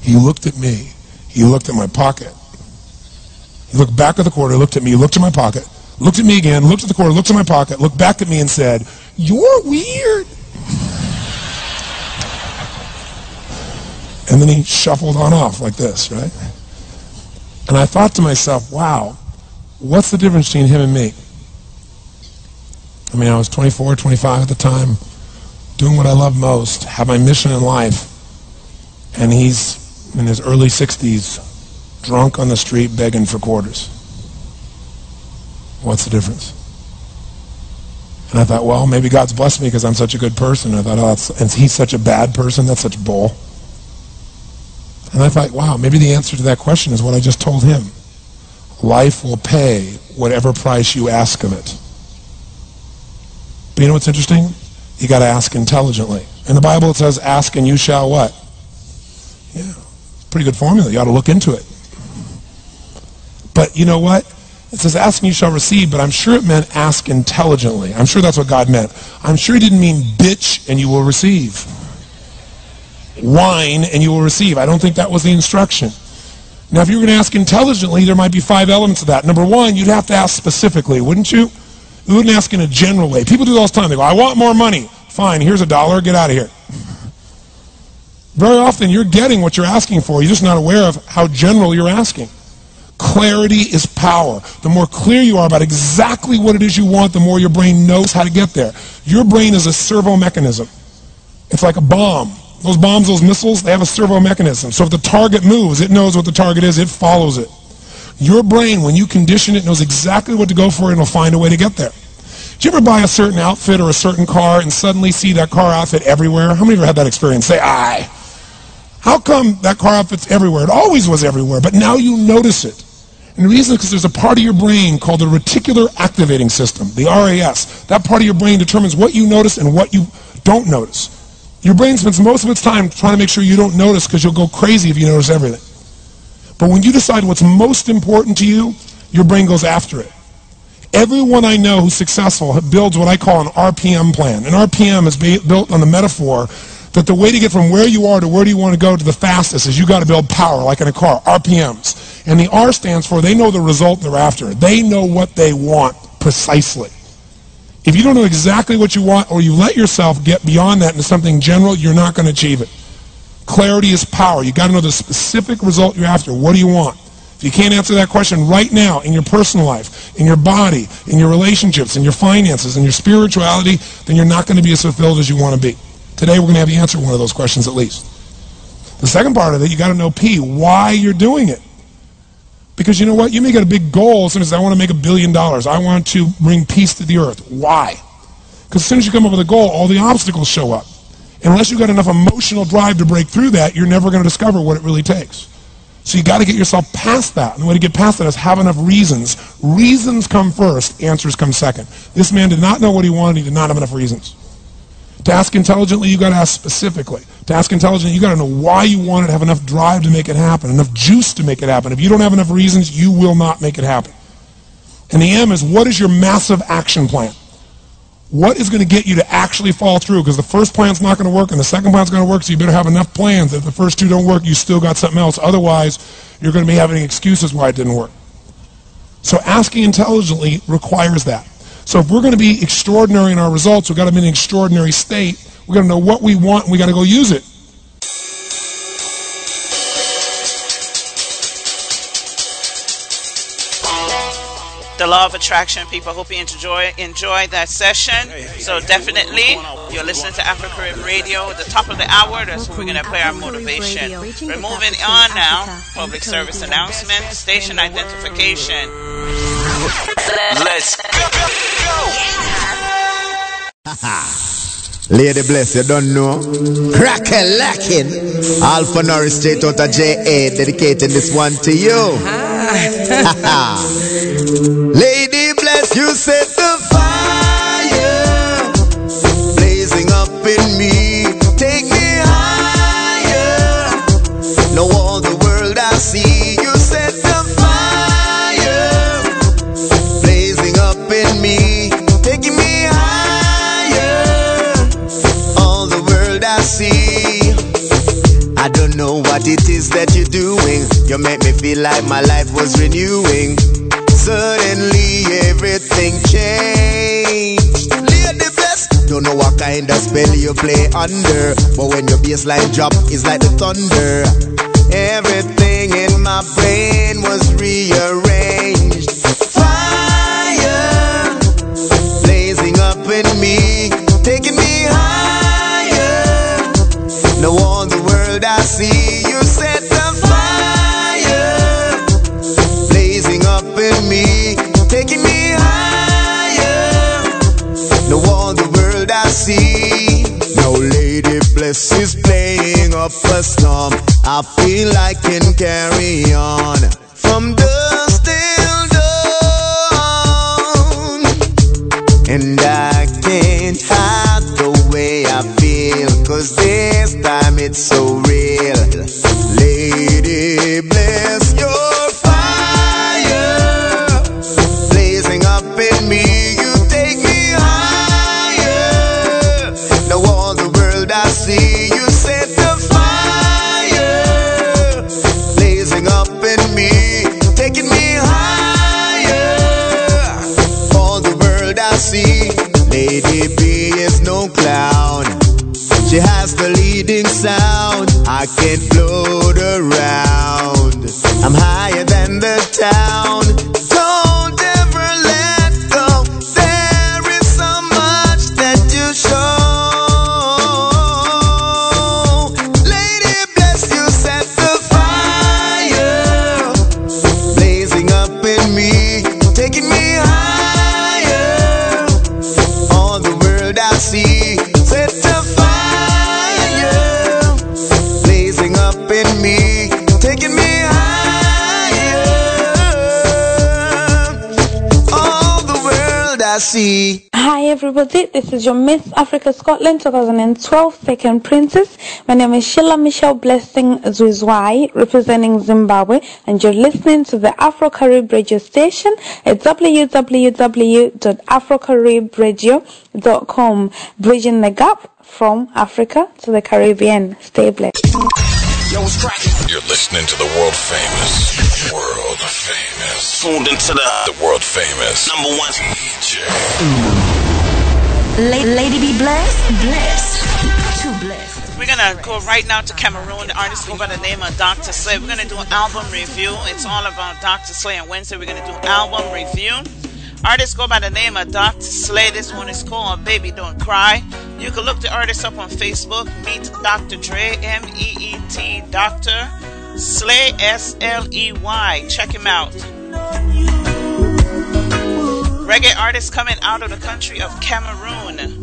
He looked at me. He looked at my pocket. He looked back at the quarter, looked at me, looked at my pocket, looked at me again, looked at the quarter, looked at my pocket, looked back at me and said, You're weird. And then he shuffled on off like this, right? And I thought to myself, wow, what's the difference between him and me? I mean, I was 24, 25 at the time, doing what I love most, have my mission in life, and he's in his early 60s, drunk on the street begging for quarters. What's the difference? And I thought, well, maybe God's blessed me because I'm such a good person. I thought, oh, that's, and he's such a bad person. That's such bull. And I thought, wow, maybe the answer to that question is what I just told him. Life will pay whatever price you ask of it. But you know what's interesting? You got to ask intelligently. In the Bible it says, ask and you shall what? Yeah, pretty good formula. You ought to look into it. But you know what? It says, ask and you shall receive, but I'm sure it meant ask intelligently. I'm sure that's what God meant. I'm sure he didn't mean bitch and you will receive. Whine and you will receive. I don't think that was the instruction. Now, if you were going to ask intelligently, there might be five elements of that. Number one, you'd have to ask specifically, wouldn't you? You wouldn't ask in a general way. People do all the time. They go, I want more money. Fine, here's a dollar, get out of here. Very often you're getting what you're asking for. You're just not aware of how general you're asking. Clarity is power. The more clear you are about exactly what it is you want, the more your brain knows how to get there. Your brain is a servo mechanism. It's like a bomb. Those bombs, those missiles, they have a servo mechanism. So if the target moves, it knows what the target is, it follows it. Your brain, when you condition it, knows exactly what to go for and it'll find a way to get there. Do you ever buy a certain outfit or a certain car and suddenly see that car outfit everywhere? How many of you had that experience? Say, I. How come that car outfit's everywhere? It always was everywhere, but now you notice it. And the reason is because there's a part of your brain called the reticular activating system, the RAS. That part of your brain determines what you notice and what you don't notice. Your brain spends most of its time trying to make sure you don't notice because you'll go crazy if you notice everything. But when you decide what's most important to you, your brain goes after it. Everyone I know who's successful builds what I call an RPM plan. An RPM is built on the metaphor that the way to get from where you are to where do you want to go to the fastest is you got to build power, like in a car, RPMs. And the R stands for they know the result they're after. They know what they want precisely. If you don't know exactly what you want or you let yourself get beyond that into something general, you're not going to achieve it. Clarity is power. You got to know the specific result you're after. What do you want? If you can't answer that question right now in your personal life, in your body, in your relationships, in your finances, in your spirituality, then you're not going to be as fulfilled as you want to be. Today we're going to have you answer one of those questions at least. The second part of it, you got to know P, why you're doing it. Because you know what? You may get a big goal. As soon as I want to make a billion dollars. I want to bring peace to the earth. Why? Because as soon as you come up with a goal, all the obstacles show up. Unless you've got enough emotional drive to break through that, you're never going to discover what it really takes. So you got to get yourself past that. And the way to get past that is have enough reasons. Reasons come first, answers come second. This man did not know what he wanted. He did not have enough reasons. To ask intelligently, you got to ask specifically. To ask intelligently, you got to know why you want it, have enough drive to make it happen, enough juice to make it happen. If you don't have enough reasons, you will not make it happen. And the M is what is your massive action plan? What is going to get you to actually fall through? Because the first plan's not going to work and the second plan's going to work, so you better have enough plans if the first two don't work, you still got something else. Otherwise, you're going to be having excuses why it didn't work. So asking intelligently requires that. So if we're going to be extraordinary in our results, we've got to be in an extraordinary state. We've got to know what we want and we've got to go use it. The law of attraction people. Hope you enjoy enjoy that session. So definitely you're listening to Afro Carib Radio the top of the hour. That's where we're going to play our motivation. We're moving on now. Public service announcement station identification. Let's go. Lady Bless, you don't know. Cracker lacking. Alpha Norris straight out of JA, dedicating this one to you. Lady Bless, you set what it is that you're doing. You make me feel like my life was renewing. Suddenly everything changed. Don't know what kind of spell you play under, but when your bassline drop, it's like the thunder. Everything in my brain was rearranged. Fire blazing up in me, Lady is playing up a storm. I feel I can carry on from dusk till dawn, and I can't hide the way I feel, cause this time it's so real. Lady Bless your float around. I'm higher than the town. Hi everybody, this is your Miss Africa Scotland 2012 second princess. My name is Sheila Michelle Blessing Zwizwai, representing Zimbabwe, and you're listening to the Afro Carib radio station at www.afrocaribradio.com, bridging the gap from Africa to the Caribbean. Stay blessed. Yo, what's cracking? You're listening to the world famous, world famous, Tuned into the, the world famous number one DJ. La- lady be blessed, blessed, too blessed. We're gonna go right now to Cameroon. The artist go by the name of Dr. Sley. We're gonna do an album review. It's all about Dr. Sley. On Wednesday, we're gonna do album review. Artists go by the name of Dr. Sley. This one is called Baby Don't Cry. You can look the artist up on Facebook. Meet Dr. Dre, M E E T, Dr. Sley, S L E Y. Check him out. Reggae artist coming out of the country of Cameroon.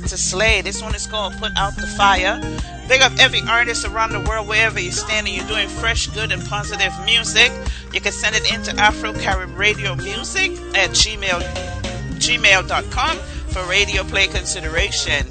Dr. Sley. This one is called Put Out the Fire. Big up every artist around the world, wherever you're standing. you're doing fresh, good, and positive music. You can send it into Afro Carib Radio Music at gmail, gmail.com for radio play consideration.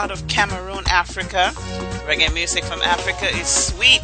Out of Cameroon, Africa. Reggae music from Africa is sweet.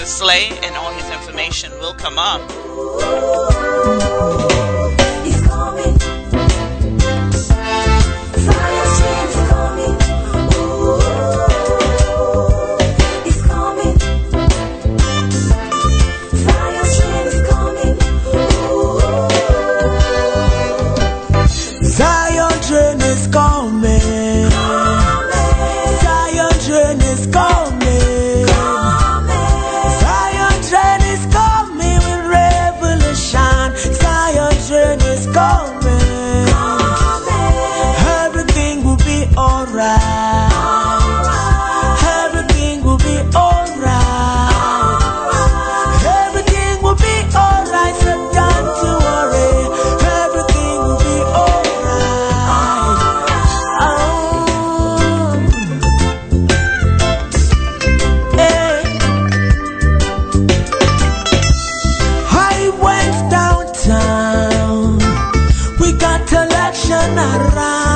to slay around.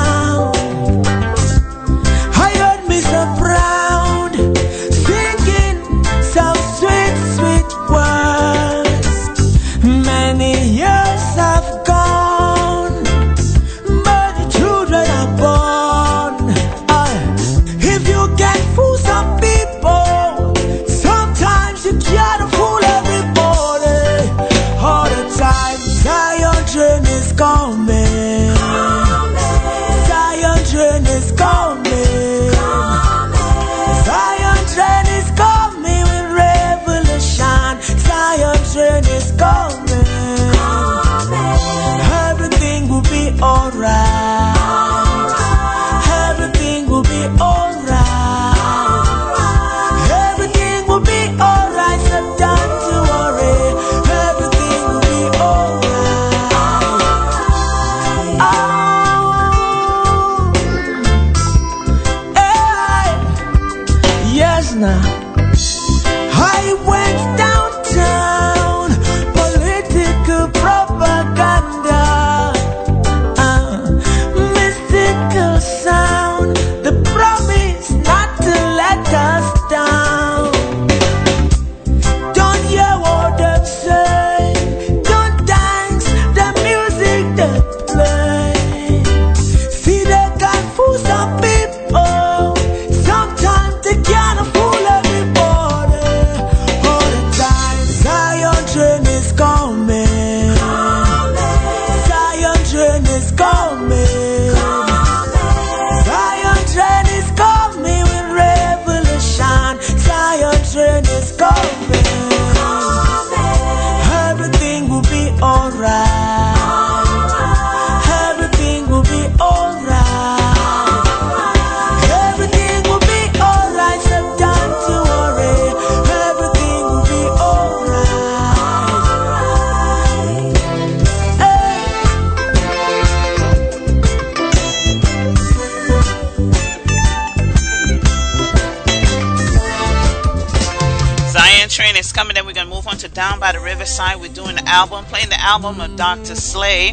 album of Dr. Sley.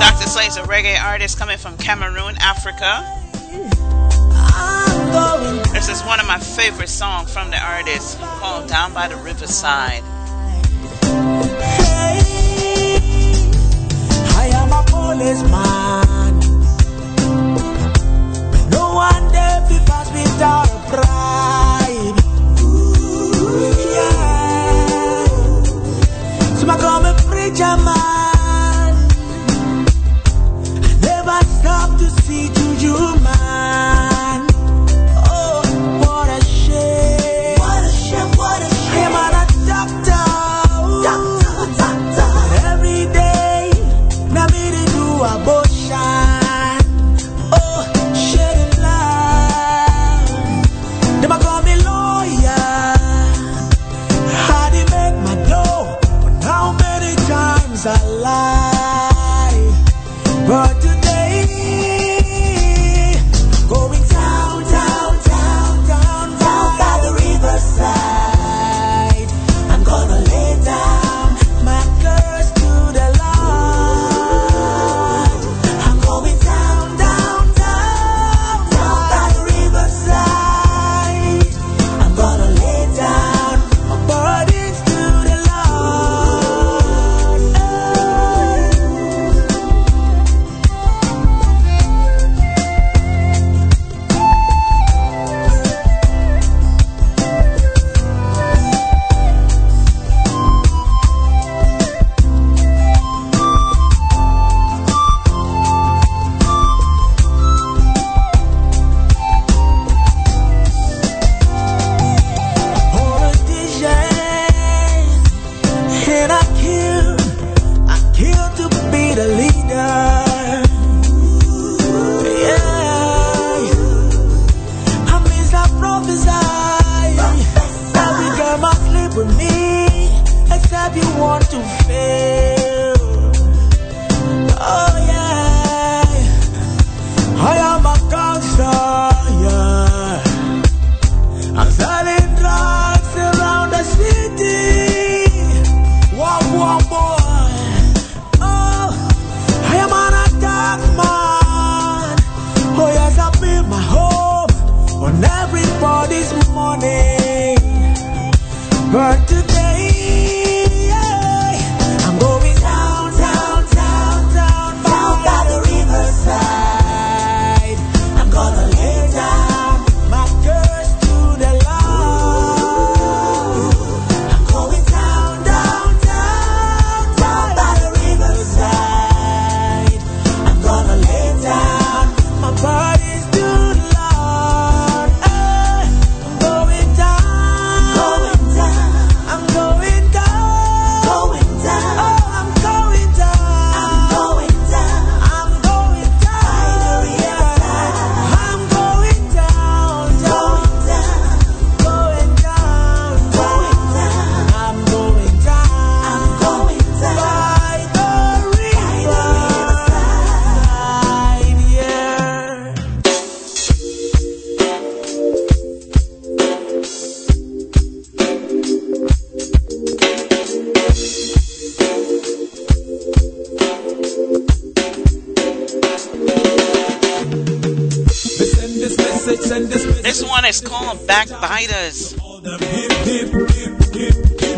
Dr. Sley is a reggae artist coming from Cameroon, Africa. This is one of my favorite songs from the artist called Down by the Riverside. Hey, I am a policeman. No one ever pass me down. My.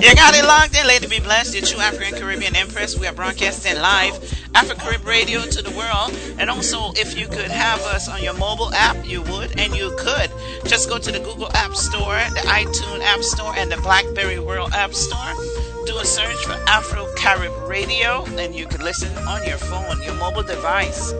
You got it locked in, Lady B Bless. Your true African Caribbean Empress. We are broadcasting live Afro Carib Radio to the world. And also, if you could have us on your mobile app, you would, and you could. Just go to the Google App Store, the iTunes App Store, and the Blackberry World App Store. Do a search for Afro Carib Radio, and you can listen on your phone, your mobile device.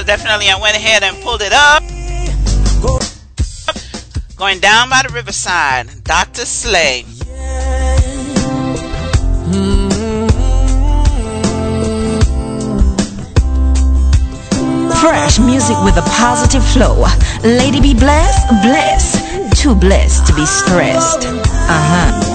So definitely I went ahead and pulled it up. Going down by the riverside, Dr. Sley. Fresh music with a positive flow. Lady be blessed, blessed. Too blessed to be stressed. Uh huh.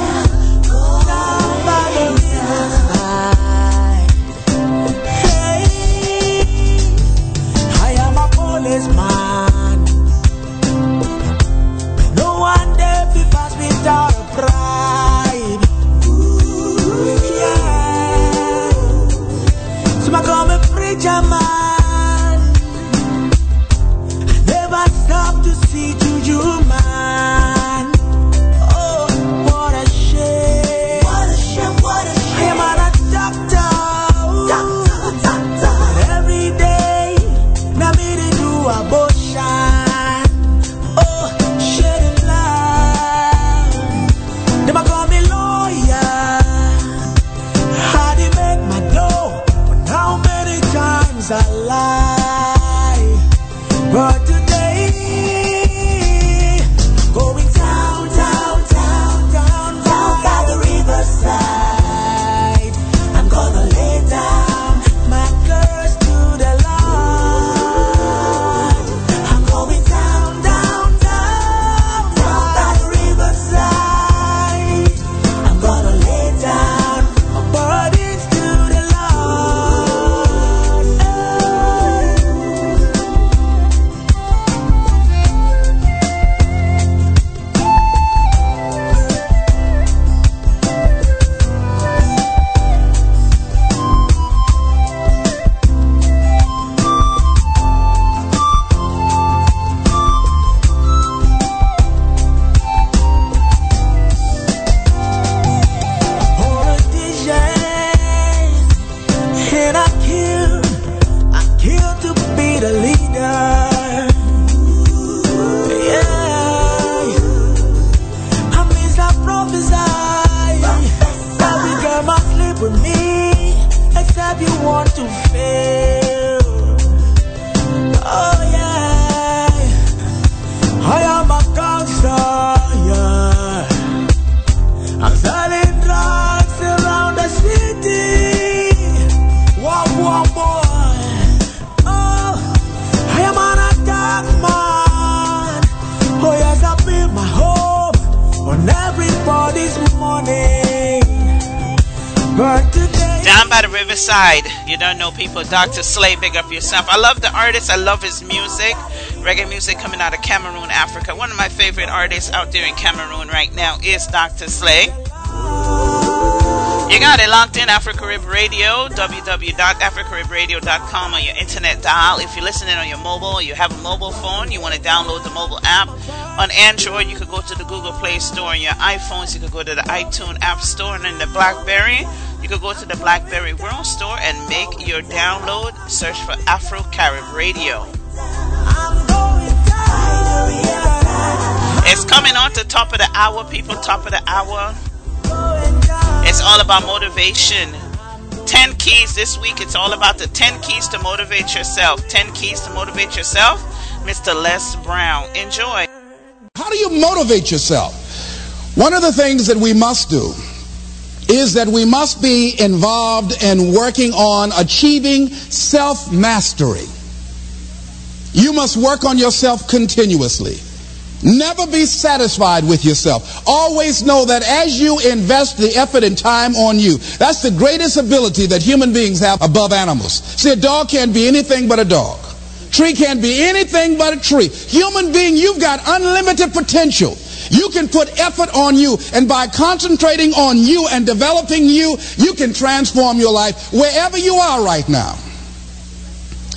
People. Dr. Sley, big up yourself. I love the artist. I love his music. Reggae music coming out of Cameroon, Africa. One of my favorite artists out there in Cameroon right now is Dr. Sley. You got it locked in Afro Carib Radio, www.afrocaribradio.com on your internet dial. If you're listening on your mobile, you have a mobile phone, you want to download the mobile app. On Android, you could go to the Google Play Store. On your iPhones, you could go to the iTunes App Store. And in the Blackberry, you can go to the Blackberry World Store and make your download. Search for Afro Carib Radio. It's coming on to top of the hour, people. Top of the hour. It's all about motivation. 10 keys this week. It's all about the 10 keys to motivate yourself. 10 keys to motivate yourself. Mr. Les Brown. Enjoy. How do you motivate yourself? One of the things that we must do is that we must be involved in working on achieving self mastery. You must work on yourself continuously. Never be satisfied with yourself. Always know that as you invest the effort and time on you, that's the greatest ability that human beings have above animals. See, a dog can't be anything but a dog. Tree can't be anything but a tree. Human being, you've got unlimited potential. You can put effort on you, and by concentrating on you and developing you, you can transform your life wherever you are right now.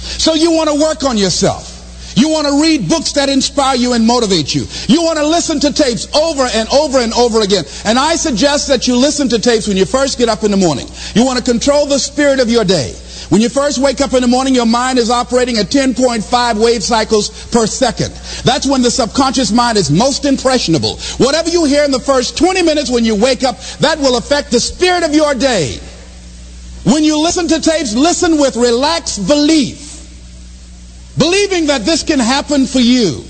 So you want to work on yourself. You want to read books that inspire you and motivate you. You want to listen to tapes over and over and over again. And I suggest that you listen to tapes when you first get up in the morning. You want to control the spirit of your day. When you first wake up in the morning, your mind is operating at 10.5 wave cycles per second. That's when the subconscious mind is most impressionable. Whatever you hear in the first 20 minutes when you wake up, that will affect the spirit of your day. When you listen to tapes, listen with relaxed belief, believing that this can happen for you.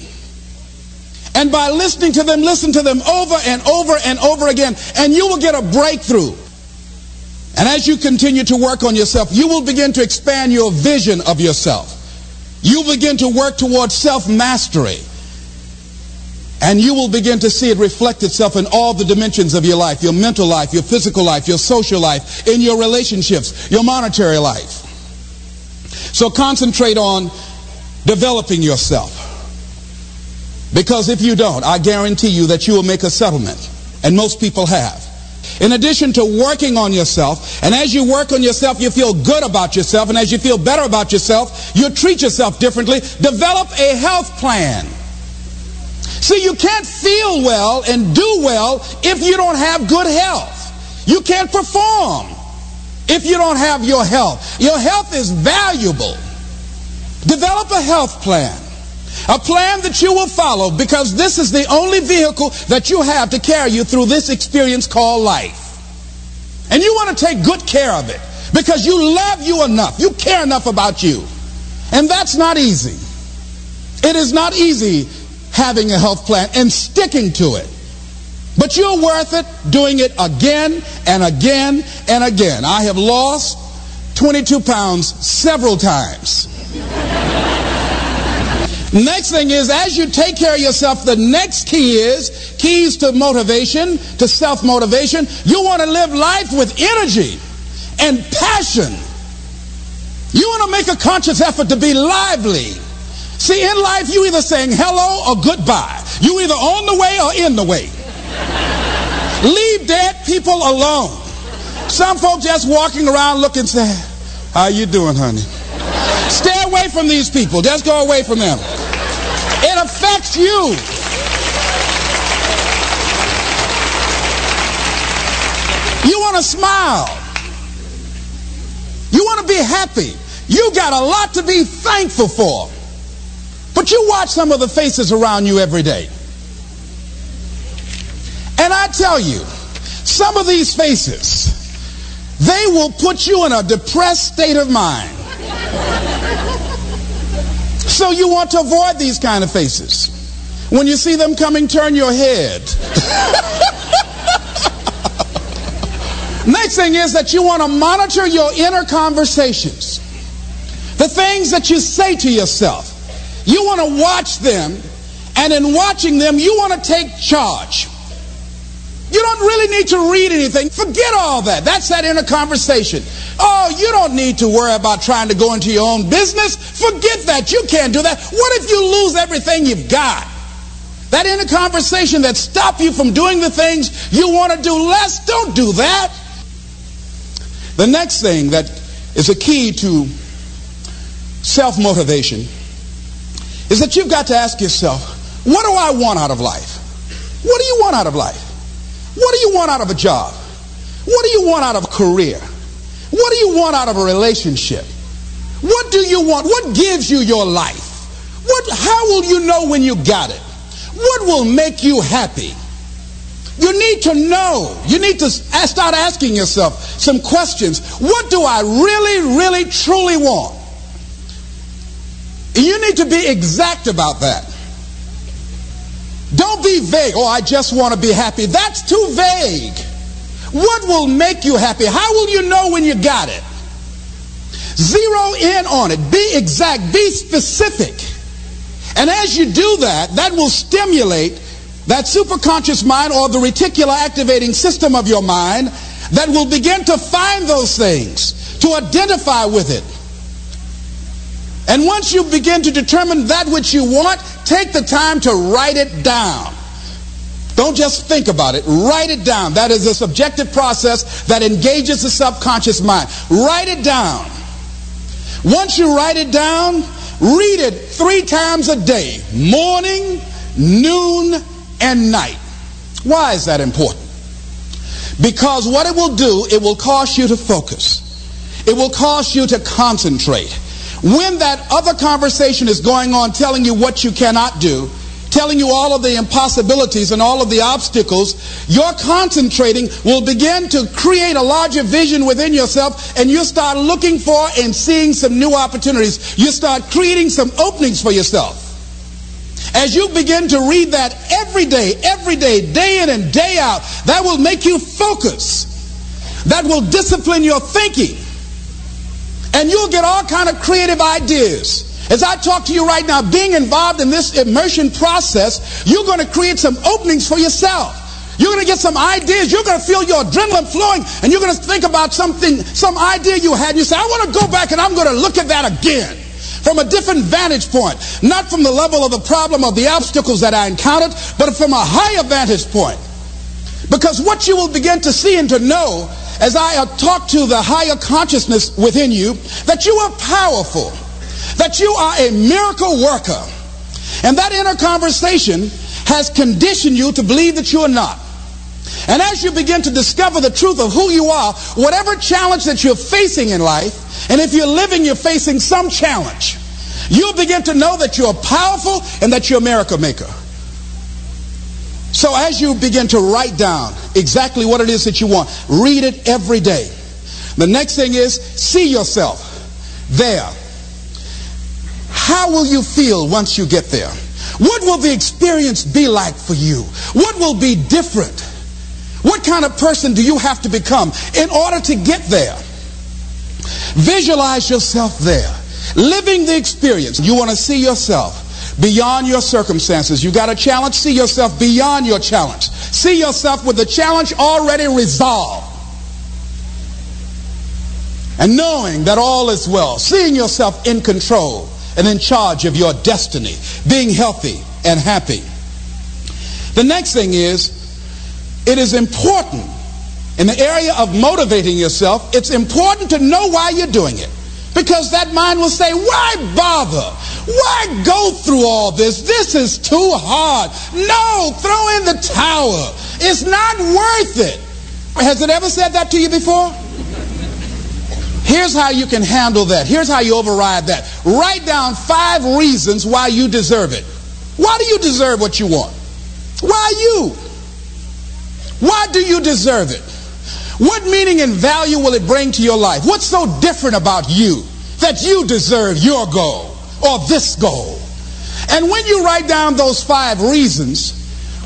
And by listening to them, listen to them over and over and over again, and you will get a breakthrough. And as you continue to work on yourself, you will begin to expand your vision of yourself. You begin to work towards self mastery. And you will begin to see it reflect itself in all the dimensions of your life your mental life, your physical life, your social life, in your relationships, your monetary life. So concentrate on developing yourself. Because if you don't, I guarantee you that you will make a settlement. And most people have. In addition to working on yourself, and as you work on yourself, you feel good about yourself, and as you feel better about yourself, you treat yourself differently. Develop a health plan. See, you can't feel well and do well if you don't have good health. You can't perform if you don't have your health. Your health is valuable. Develop a health plan. A plan that you will follow because this is the only vehicle that you have to carry you through this experience called life. And you want to take good care of it because you love you enough. You care enough about you. And that's not easy. It is not easy having a health plan and sticking to it. But you're worth it doing it again and again and again. I have lost 22 pounds several times. Next thing is, as you take care of yourself, the next key is keys to motivation, to self motivation. You want to live life with energy and passion. You want to make a conscious effort to be lively. See, in life, you either saying hello or goodbye. You either on the way or in the way. Leave dead people alone. Some folks just walking around looking sad. How you doing, honey? Stay away from these people. Just go away from them. It affects you. You want to smile. You want to be happy. You got a lot to be thankful for. But you watch some of the faces around you every day. And I tell you, some of these faces, they will put you in a depressed state of mind. So you want to avoid these kind of faces. When you see them coming, turn your head. Next thing is that you want to monitor your inner conversations. The things that you say to yourself. You want to watch them, and in watching them, you want to take charge. You don't really need to read anything. Forget all that. That's that inner conversation. Oh, you don't need to worry about trying to go into your own business. Forget that. You can't do that. What if you lose everything you've got? That inner conversation that stop you from doing the things you want to do less, don't do that. The next thing that is a key to self-motivation is that you've got to ask yourself, what do I want out of life? What do you want out of life? What do you want out of a job? What do you want out of a career? What do you want out of a relationship? What do you want? What gives you your life? What, how will you know when you got it? What will make you happy? You need to know. You need to start asking yourself some questions. What do I really, really, truly want? You need to be exact about that. Don't be vague. Oh, I just want to be happy. That's too vague. What will make you happy? How will you know when you got it? Zero in on it. Be exact. Be specific. And as you do that, that will stimulate that superconscious mind or the reticular activating system of your mind that will begin to find those things, to identify with it. And once you begin to determine that which you want, take the time to write it down. Don't just think about it. Write it down. That is a subjective process that engages the subconscious mind. Write it down. Once you write it down, read it three times a day morning, noon, and night. Why is that important? Because what it will do, it will cause you to focus. It will cause you to concentrate. When that other conversation is going on telling you what you cannot do, telling you all of the impossibilities and all of the obstacles, your concentrating will begin to create a larger vision within yourself and you'll start looking for and seeing some new opportunities. You start creating some openings for yourself. As you begin to read that every day, every day, day in and day out, that will make you focus. That will discipline your thinking. And you'll get all kind of creative ideas. As I talk to you right now, being involved in this immersion process, you're going to create some openings for yourself. You're going to get some ideas. You're going to feel your adrenaline flowing, and you're going to think about something, some idea you had. And you say, I want to go back and I'm going to look at that again from a different vantage point. Not from the level of the problem or the obstacles that I encountered, but from a higher vantage point. Because what you will begin to see and to know as I talk to the higher consciousness within you, that you are powerful that you are a miracle worker. And that inner conversation has conditioned you to believe that you are not. And as you begin to discover the truth of who you are, whatever challenge that you're facing in life, and if you're living, you're facing some challenge, you'll begin to know that you're powerful and that you're a miracle maker. So as you begin to write down exactly what it is that you want, read it every day. The next thing is see yourself there how will you feel once you get there? What will the experience be like for you? What will be different? What kind of person do you have to become in order to get there? Visualize yourself there, living the experience. You want to see yourself beyond your circumstances. You got a challenge, see yourself beyond your challenge. See yourself with the challenge already resolved. And knowing that all is well, seeing yourself in control and in charge of your destiny, being healthy and happy. The next thing is, it is important in the area of motivating yourself, it's important to know why you're doing it. Because that mind will say, why bother? Why go through all this? This is too hard. No, throw in the towel. It's not worth it. Has it ever said that to you before? Here's how you can handle that. Here's how you override that. Write down five reasons why you deserve it. Why do you deserve what you want? Why you? Why do you deserve it? What meaning and value will it bring to your life? What's so different about you that you deserve your goal or this goal? And when you write down those five reasons,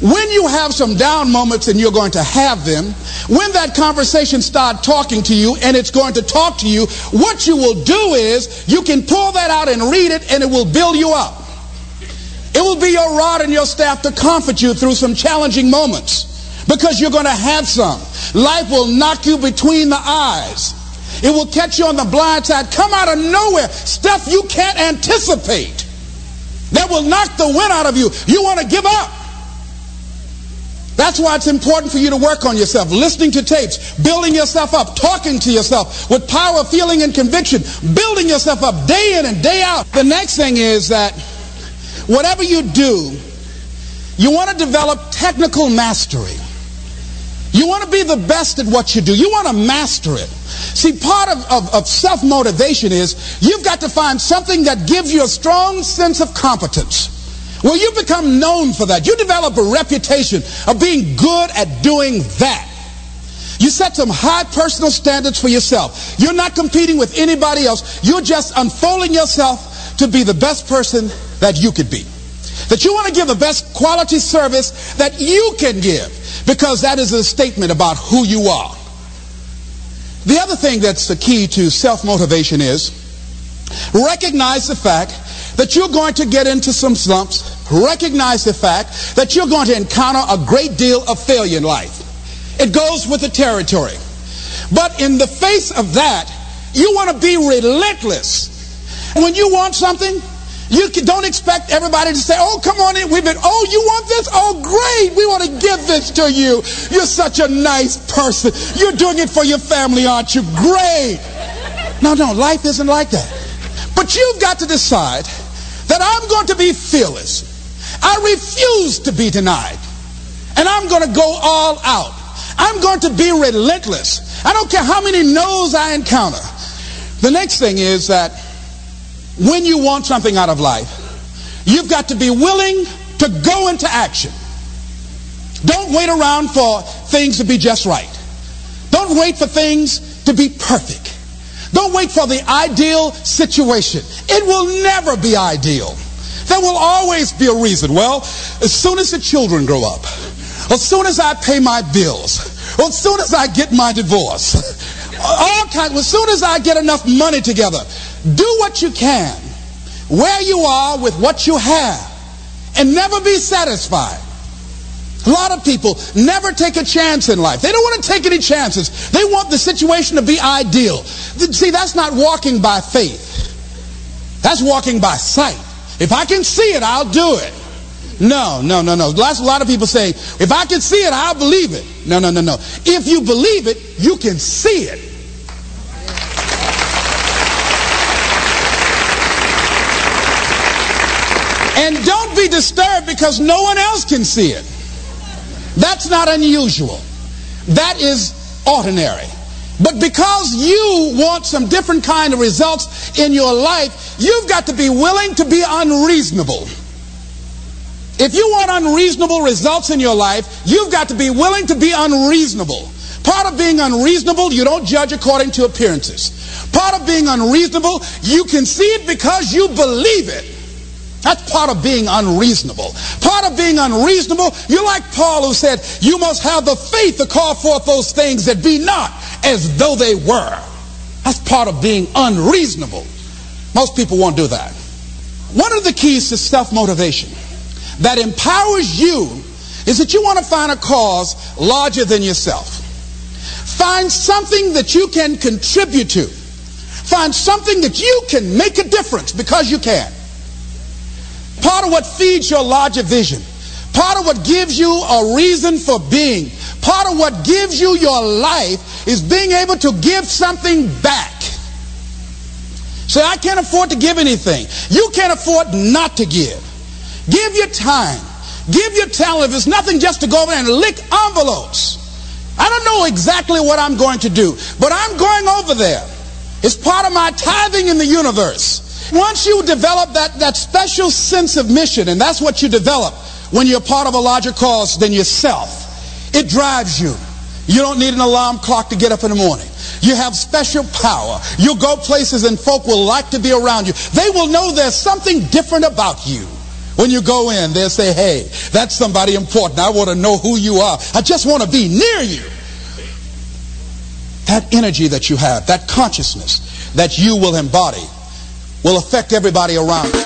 when you have some down moments and you're going to have them, when that conversation start talking to you and it's going to talk to you, what you will do is you can pull that out and read it and it will build you up. It will be your rod and your staff to comfort you through some challenging moments because you're going to have some. Life will knock you between the eyes. It will catch you on the blind side, come out of nowhere, stuff you can't anticipate that will knock the wind out of you. You want to give up. That's why it's important for you to work on yourself, listening to tapes, building yourself up, talking to yourself with power, feeling, and conviction, building yourself up day in and day out. The next thing is that whatever you do, you want to develop technical mastery. You want to be the best at what you do. You want to master it. See, part of, of, of self motivation is you've got to find something that gives you a strong sense of competence. Well, you become known for that. You develop a reputation of being good at doing that. You set some high personal standards for yourself. You're not competing with anybody else. You're just unfolding yourself to be the best person that you could be. That you want to give the best quality service that you can give because that is a statement about who you are. The other thing that's the key to self-motivation is recognize the fact that you're going to get into some slumps. Recognize the fact that you're going to encounter a great deal of failure in life. It goes with the territory. But in the face of that, you want to be relentless. When you want something, you don't expect everybody to say, oh, come on in. We've been, oh, you want this? Oh, great. We want to give this to you. You're such a nice person. You're doing it for your family, aren't you? Great. No, no, life isn't like that. But you've got to decide that I'm going to be fearless. I refuse to be denied. And I'm going to go all out. I'm going to be relentless. I don't care how many no's I encounter. The next thing is that when you want something out of life, you've got to be willing to go into action. Don't wait around for things to be just right. Don't wait for things to be perfect. Don't wait for the ideal situation. It will never be ideal. There will always be a reason. Well, as soon as the children grow up, as soon as I pay my bills, as soon as I get my divorce, all kinds, as soon as I get enough money together, do what you can, where you are with what you have, and never be satisfied. A lot of people never take a chance in life. They don't want to take any chances. They want the situation to be ideal. See, that's not walking by faith. That's walking by sight. If I can see it, I'll do it. No, no, no, no. That's a lot of people say, if I can see it, I'll believe it. No, no, no, no. If you believe it, you can see it. And don't be disturbed because no one else can see it. That's not unusual. That is ordinary. But because you want some different kind of results in your life, you've got to be willing to be unreasonable. If you want unreasonable results in your life, you've got to be willing to be unreasonable. Part of being unreasonable, you don't judge according to appearances. Part of being unreasonable, you can see it because you believe it. That's part of being unreasonable. Part of being unreasonable, you're like Paul who said, you must have the faith to call forth those things that be not as though they were. That's part of being unreasonable. Most people won't do that. One of the keys to self-motivation that empowers you is that you want to find a cause larger than yourself. Find something that you can contribute to. Find something that you can make a difference because you can. Part of what feeds your larger vision. Part of what gives you a reason for being. Part of what gives you your life is being able to give something back. Say, I can't afford to give anything. You can't afford not to give. Give your time. Give your talent. If it's nothing just to go over and lick envelopes. I don't know exactly what I'm going to do, but I'm going over there. It's part of my tithing in the universe. Once you develop that, that special sense of mission, and that's what you develop when you're part of a larger cause than yourself, it drives you. You don't need an alarm clock to get up in the morning. You have special power. You'll go places and folk will like to be around you. They will know there's something different about you. When you go in, they'll say, hey, that's somebody important. I want to know who you are. I just want to be near you. That energy that you have, that consciousness that you will embody will affect everybody around you.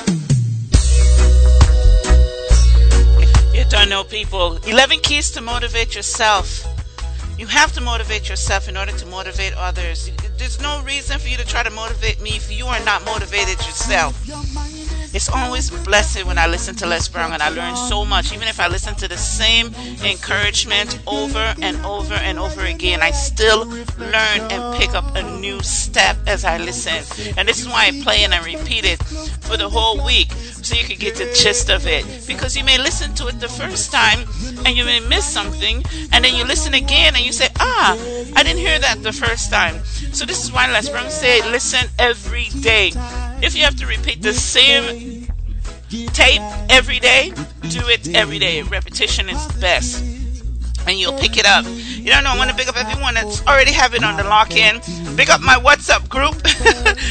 You don't know people. 11 keys to motivate yourself. You have to motivate yourself in order to motivate others. There's no reason for you to try to motivate me if you are not motivated yourself. It's always blessed when I listen to Les Brown and I learn so much. Even if I listen to the same encouragement over and over and over again, I still learn and pick up a new step as I listen. And this is why I play and I repeat it for the whole week so you can get the gist of it. Because you may listen to it the first time and you may miss something, and then you listen again and you say, Ah, I didn't hear that the first time. So this is why Les Brown said, Listen every day. If you have to repeat the same tape every day, do it every day. Repetition is the best. And you'll pick it up. You don't know, I want to pick up everyone that's already have it on the lock in. Pick up my WhatsApp group.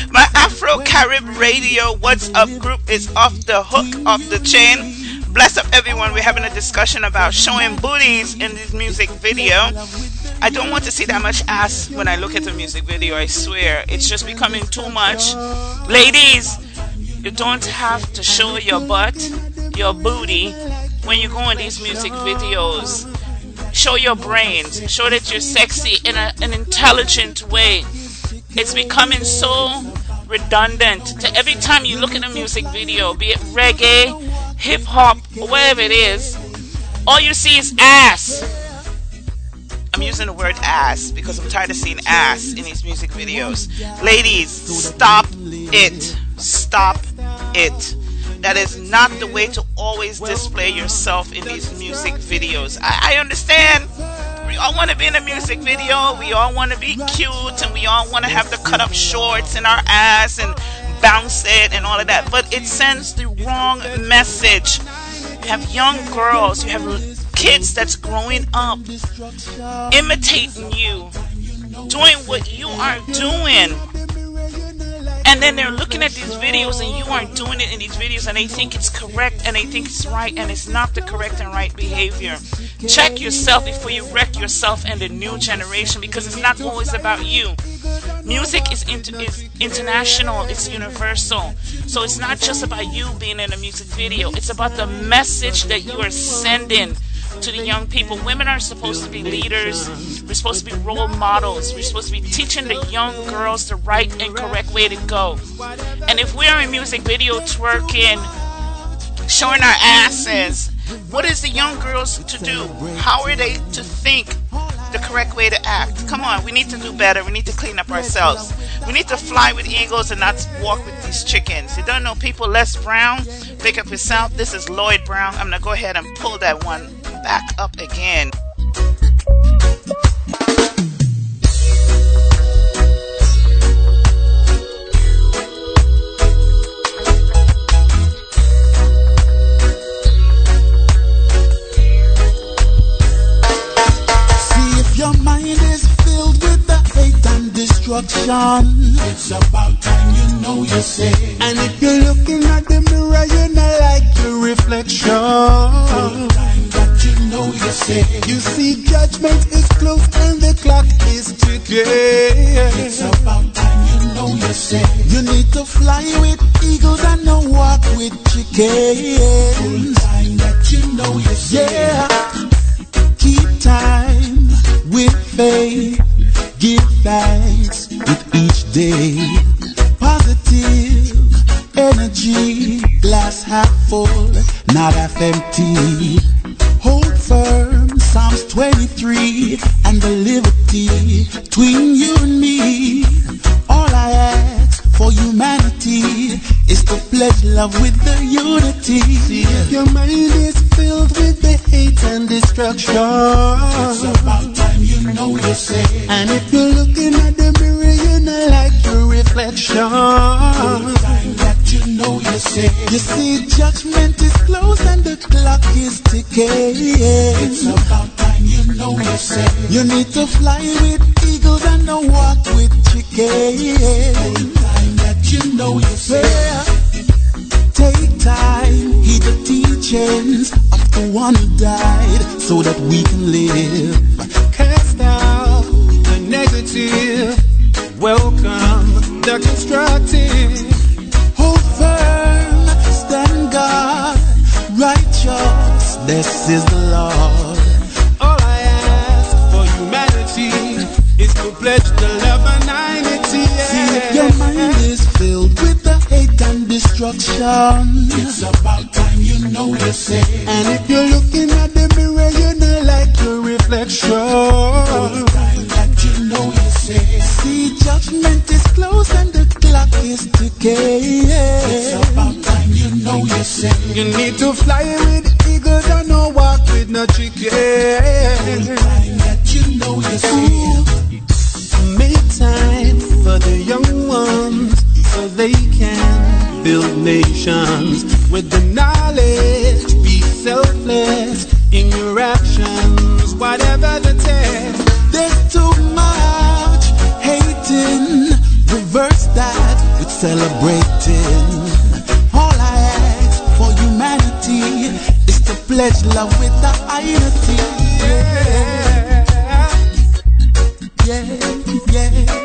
my Afro Carib Radio WhatsApp group is off the hook, off the chain. Bless up everyone. We're having a discussion about showing booties in this music video. I don't want to see that much ass when I look at the music video, I swear. It's just becoming too much. Ladies, you don't have to show your butt, your booty, when you go in these music videos. Show your brains. Show that you're sexy in a, an intelligent way. It's becoming so redundant to every time you look at a music video, be it reggae, hip hop, whatever it is, all you see is ass. I'm using the word ass because I'm tired of seeing ass in these music videos. Ladies, stop it. Stop it. That is not the way to always display yourself in these music videos. I, I understand. We all want to be in a music video. We all want to be cute and we all want to have the cut up shorts and our ass and bounce it and all of that. But it sends the wrong message. You have young girls, you have kids that's growing up imitating you, doing what you are doing. And then they're looking at these videos and you aren't doing it in these videos and they think it's correct and they think it's right and it's not the correct and right behavior. Check yourself before you wreck yourself and the new generation because it's not always about you. Music is, inter- is international, it's universal. So it's not just about you being in a music video, it's about the message that you are sending to the young people. Women are supposed to be leaders. We're supposed to be role models. We're supposed to be teaching the young girls the right and correct way to go. And if we're in music video twerking, showing our asses, what is the young girls to do? How are they to think the correct way to act? Come on, we need to do better. We need to clean up ourselves. We need to fly with eagles and not walk with these chickens. You don't know people, Les Brown, pick up yourself. This is Lloyd Brown. I'm going to go ahead and pull that one back up again. See if your mind is filled with the hate and destruction. It's about time you know you're saved. And if you're looking at the mirror, you not like your reflection. You know you're saved. You see, judgment is close and the clock is ticking. It's about time you know you're saved. You need to fly with eagles and not walk with chickens. time that you know you're saved. Yeah. Keep time with faith. Give thanks with each day. Positive energy, glass half full, not half empty. Hold firm, Psalms 23, and the liberty between you and me. All I ask for humanity is to pledge love with the unity. If your mind is filled with the hate and destruction, it's about time you know you're saved. And if you're looking at the mirror, you not like your reflection. You know you're saved. You see, judgment is close and the clock is ticking. It's about time you know you're saved. You need to fly with eagles and not walk with chickens. time that you know you're saved. Take time, heed the teachings of the one who died so that we can live. Cast out the negative, welcome the constructive. This is the Lord. All I ask for humanity is to pledge the love and unity. See if your mind is filled with the hate and destruction. It's about time you know you're saved. And if you're looking at the mirror, you not like your reflection. time that you know you're saved. See, judgment is close and the clock is ticking. It's about you know you're. You need to fly with eagles and no walk with no chicken. that you know you're saved. Make time for the young ones so they can build nations with the knowledge. Be selfless in your actions, whatever the test. There's too much hating. Reverse that with celebrating. Pledge love with the unity. Yeah, yeah, yeah,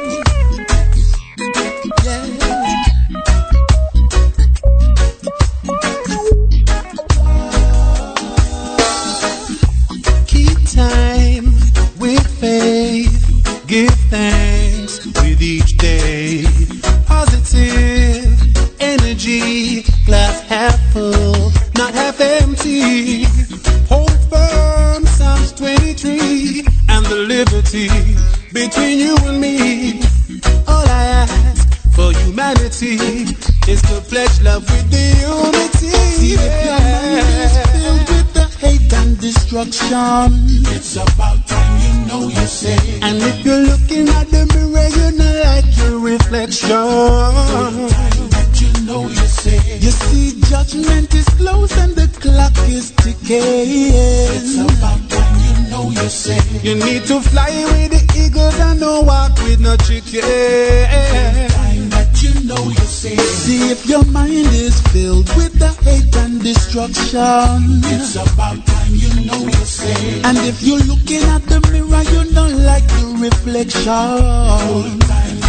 Time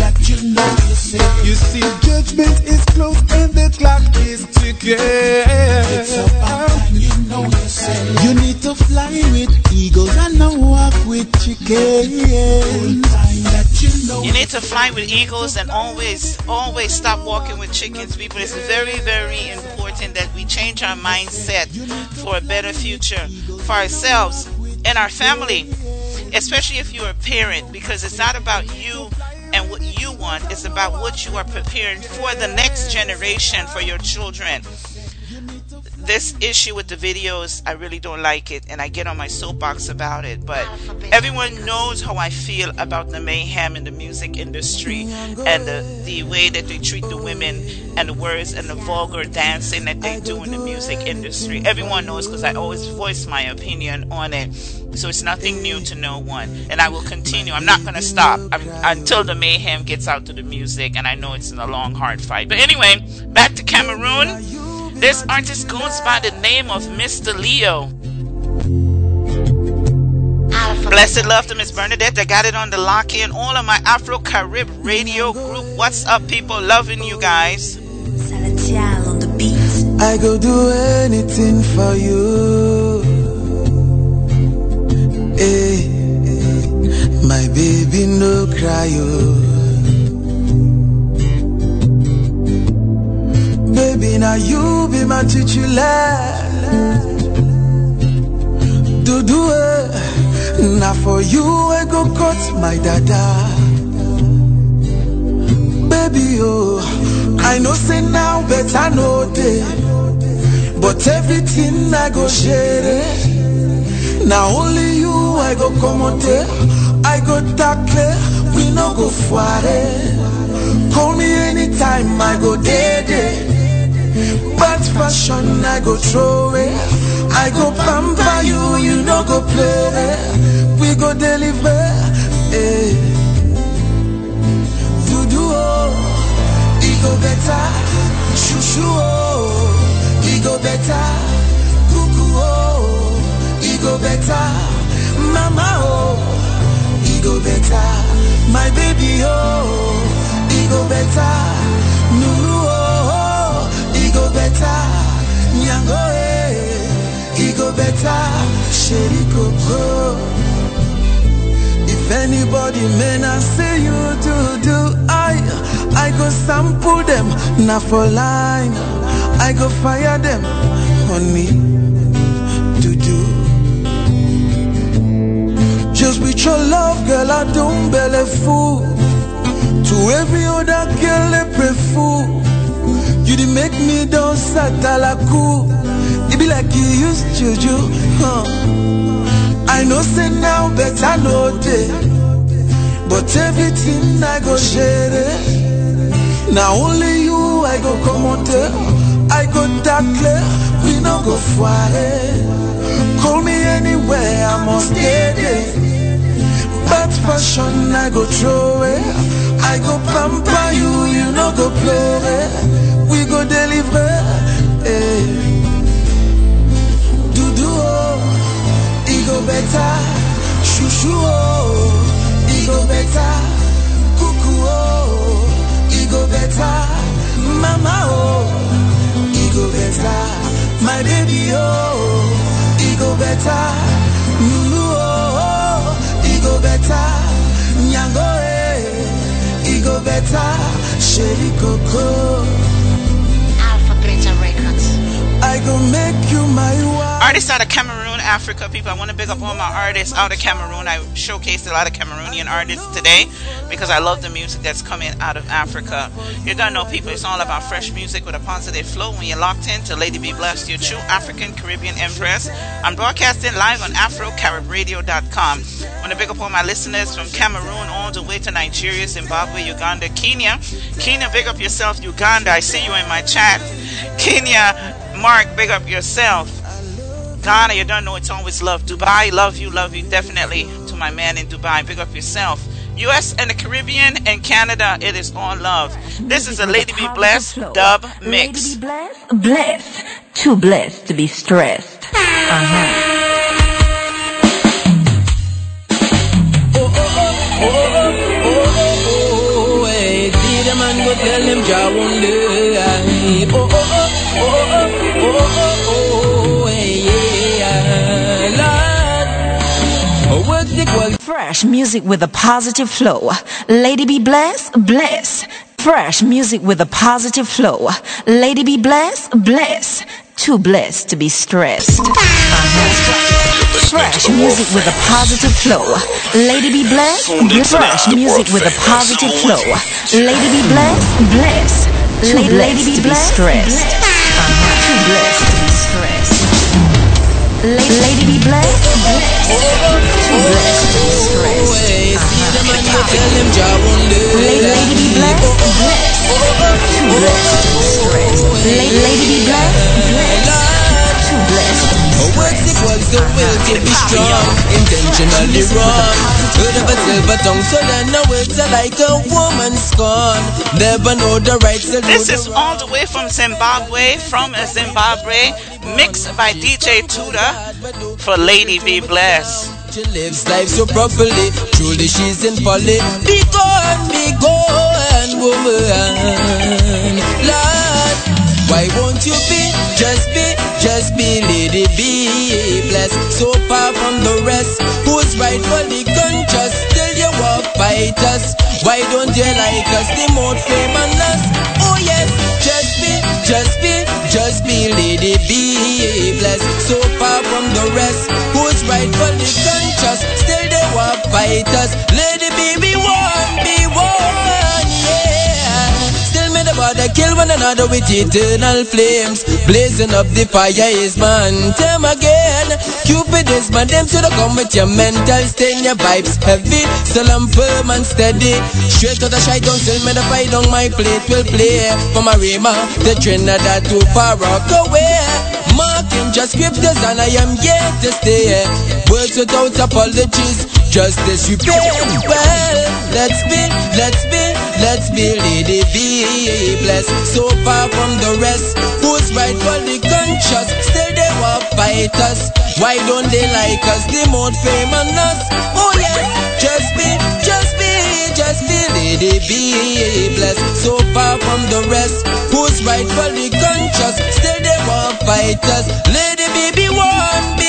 that you know you. You see, judgment is close and the clock is ticking. It's about time you know you say. You need to fly with eagles and not walk with chickens. Time that you know You need to fly with eagles and always, always stop walking with chickens, people. It's very, very important that we change our mindset for a better future for ourselves and our family, especially if you're a parent, because it's not about you and what you want, it's about what you are preparing for the next generation, for your children this issue with the videos, I really don't like it, and I get on my soapbox about it. But everyone knows how I feel about the mayhem in the music industry and the, the way that they treat the women and the words and the vulgar dancing that they do in the music industry. Everyone knows because I always voice my opinion on it. So it's nothing new to no one, and I will continue. I'm not going to stop I'm, until the mayhem gets out to the music, and I know it's in a long, hard fight. But anyway, back to Cameroon. This artist goes by the name of Mr. Leo. Blessed love to Miss Bernadette. I got it on the lock in. All of my Afro Carib radio group. What's up, people? Loving you guys. I go do anything for you. Hey, my baby, no cry. Oh. Baby, now you be my titular. Do do it. Now for you, I go cut my dada. Baby, oh, I know say now, but I know day. But everything I go share it. Now only you I go there. I go tackle, we no go foire. Call me anytime I go day. Bad fashion I go throw it. I go pamper you, you no go play. We go deliver. Eh. Voodoo oh, it go better. Shushu oh, it go better. Cuckoo oh, it go better. Mama oh, go better. My baby oh, it go better. Nunu oh, it go better. Nyango eh, it go better. Coco. If anybody may not say you do do I I go sample them not for line I go fire them honey With your love girl I don't belly fool. To every other girl I pray fool You did make me dance at cool. It be like you used to do huh? I know say now but I know day But everything I go share it Now only you I go come out there I go tackle We no go foire eh? Call me anywhere I must get it Bad fashion I go throw it I go pamper you You no go play it We go deliver eh. Do do oh e go better. Shushu oh, e go better. Cuckoo oh, e go better. Mama oh, e go better. My baby oh, e go better. Lulu oh, go better. Sherry Coco. Alpha Better Records. I go make you my wife. Artist out of Cameroon, Africa, people. I want to big up all my artists out of Cameroon. I showcased a lot of Cameroonian artists today because I love the music that's coming out of Africa. You don't know, people. It's all about fresh music with a positive flow. When you're locked into Lady B Bless, your true African Caribbean Empress. I'm broadcasting live on AfroCaribRadio.com. I want to big up all my listeners from Cameroon all the way to Nigeria, Zimbabwe, Uganda, Kenya. Kenya, big up yourself. Uganda, I see you in my chat. Kenya, Mark, big up yourself. Ghana, you don't know it's always love. Dubai, love you, love you definitely. To my man in Dubai, big up yourself. US and the Caribbean and Canada, it is all love. This is a Lady B Bless dub mix. Lady be blessed, blessed, too blessed to be stressed. Uh-huh. Oh, hey, see Fresh music with a positive flow. Lady be blessed, bless. Fresh music with a positive flow. Lady be blessed, bless. Too blessed to be stressed. Fresh music with a positive flow. Lady be blessed, fresh music with a positive flow. Lady be blessed, bless. Too blessed to be stressed. Too blessed to be stressed. Lady, be blessed. Lady, be blessed, lady be blessed, will to be strong, intentionally wrong. Heard of a silver tongue, so then the words are like a scorn. Never know the This is all the way from Zimbabwe, from Zimbabwe, mixed by DJ Tudor for Lady B Bless. She lives life so properly. Truly, she's in folly. Be gone, be gone, woman. Why won't you be? Just be, just be, lady, be blessed. So far from the rest, who's rightfully conscious? Still you walk fight us. Why don't you like us? The more fame on us. Oh yes, just be, just be, just be, lady, be blessed. So far from the rest, who's rightfully conscious? Still they walk fight us. Lady, be, be one, Me kill one another with eternal flames. Blazing up the fire is man. Time again. Cupid is my them to the come with your mental stain. Your vibes heavy. Still I'm firm and steady. Straight to the don't still me the fight on my plate will play. For my Arima, the Trinidad to far rock away. Mark him just scriptures and I am here to stay. Words without apologies, just disrepair. Well, let's be, let's be, let's be, lady, be blessed. So far from the rest, who's rightfully conscious, still they walk fight us. Why don't they like us? The more fame on us. Oh yes, just be, just be, just be, lady, be blessed. So far from the rest, who's rightfully conscious, still they walk fight us. Lady, be be one,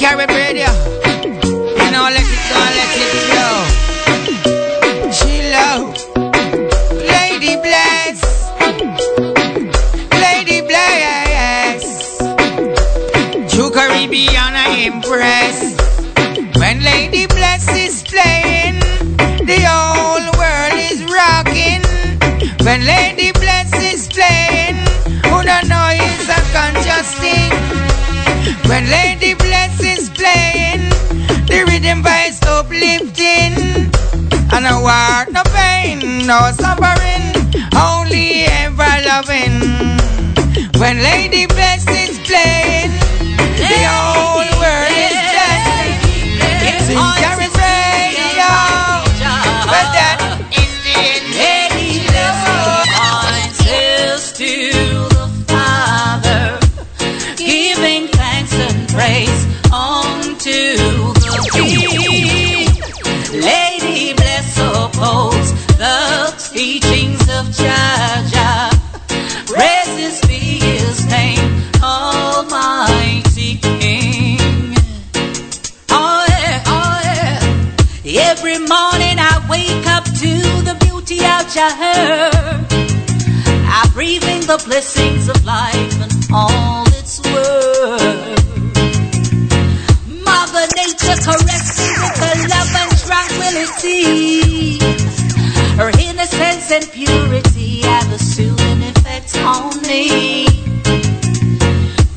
Caribbean radio. You know let it go, let it go. Chill out. Lady Bless. Lady Bless, I. What When Lady Bless is playing, who don't know it's a conscious thing. When Lady Bless is playing, the rhythm vibes uplifting. And no war, no pain, no suffering, only ever loving. When Lady Bless is playing, Nature caresses me with her love and tranquility. Her innocence and purity have a soothing effect on me.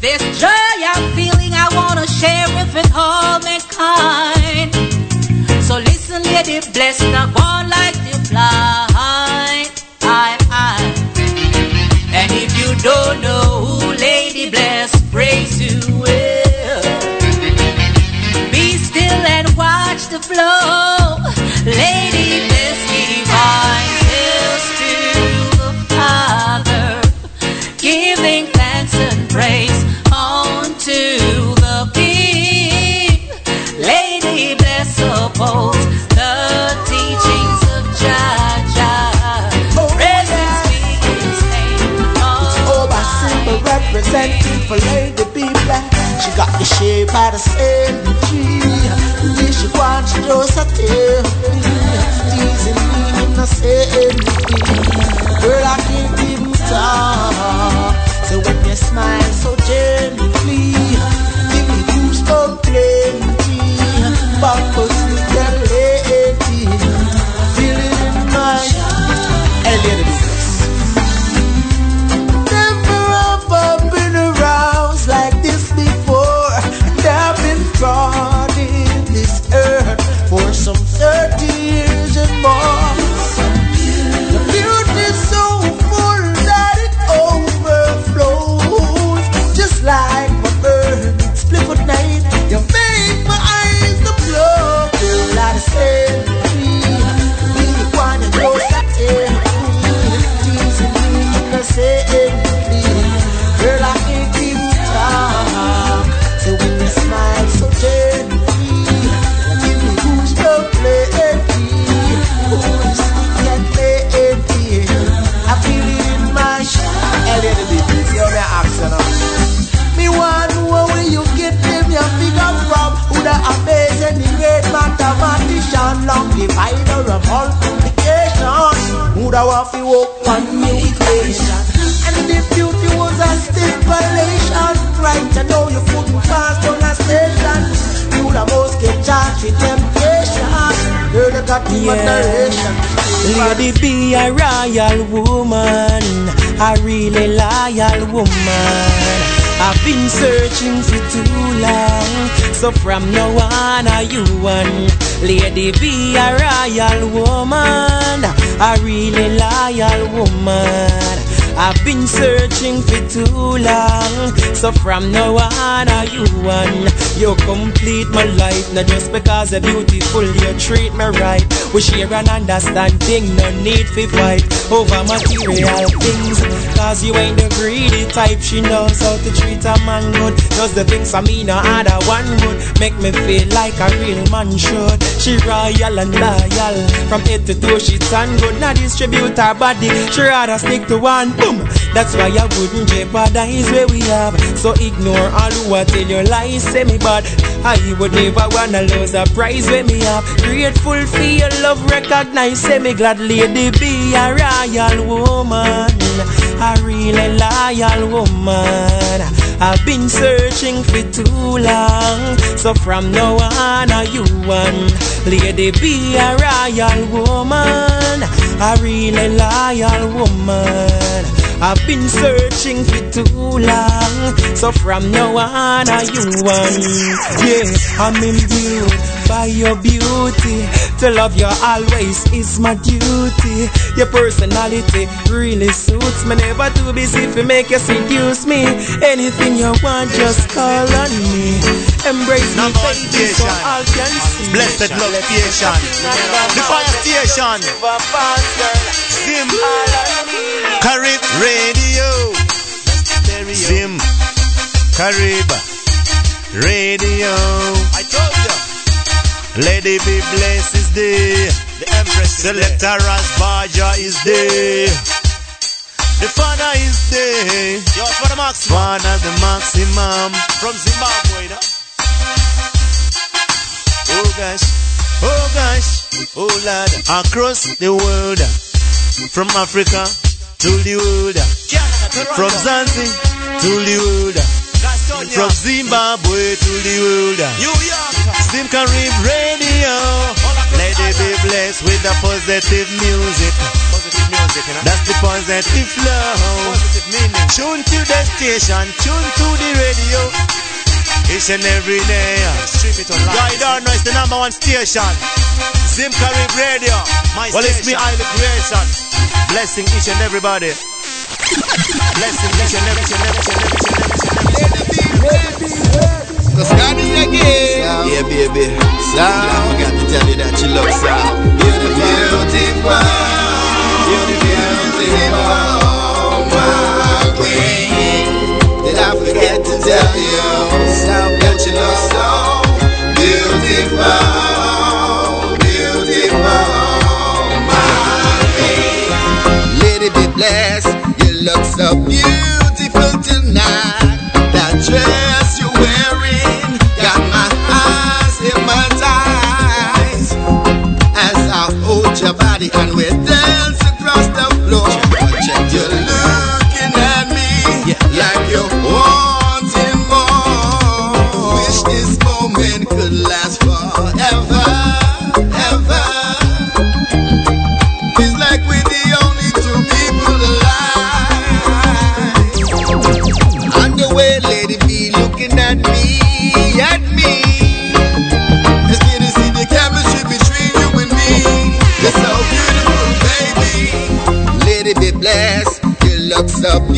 This joy I'm feeling, I wanna share it with all mankind. So listen, lady, bless the one like She got the shape of the the same Girl, I can't even stop. You're beautiful, you treat me right. We share an understanding, no need for fight over material things. Cause you ain't the greedy type, she knows how to treat a man good. Does the things I mean, no other one would make me feel like a real man should. She royal and loyal, from head to toe, she turn good. Not distribute her body, she rather stick to one. Boom! That's why I wouldn't jeopardize where we have. So ignore all who I tell your lies, say me bad. I would never wanna lose the prize when me have. Grateful for your love, recognize, say me glad lady be a royal woman. A really loyal woman. I've been searching for too long. So from now on, are you one? Lady be a royal woman. A really loyal woman. I've been searching for too long. So from now on, are you one? Yeah, I'm imbued by your beauty. To love you always is my duty. Your personality really suits me. Never too busy to make you seduce me. Anything you want, just call on me. Embrace me, baby, so all can see. Blessed love station. The fire station. Zim. Carib Radio, Zim, Carib Radio. I told you. Lady B blessed is there. The Empress Selector Rasbaja is there. The father is there. Yo, for the maximum. Father the maximum. From Zimbabwe, da. Oh gosh, oh gosh, oh lad. Across the world, from Africa to the world, from Zanzi world, from Zimbabwe to tuliuda Zim Carib Radio. Let it be blessed with the positive music. That's the positive flow. Tune to the station tune to the radio. Each and every day. Stream it online right on it's the number one station. Zim Carib Radio well it's me I the creation. Blessing each and everybody. Blessing each and every, each and every, each and every, and every, and every. Is again. Yeah, baby. Sound. I forgot to tell you that you look sound. Beautiful. Beautiful. My queen. Did I forget to tell you? So beautiful. Beautiful. You look so beautiful tonight. up.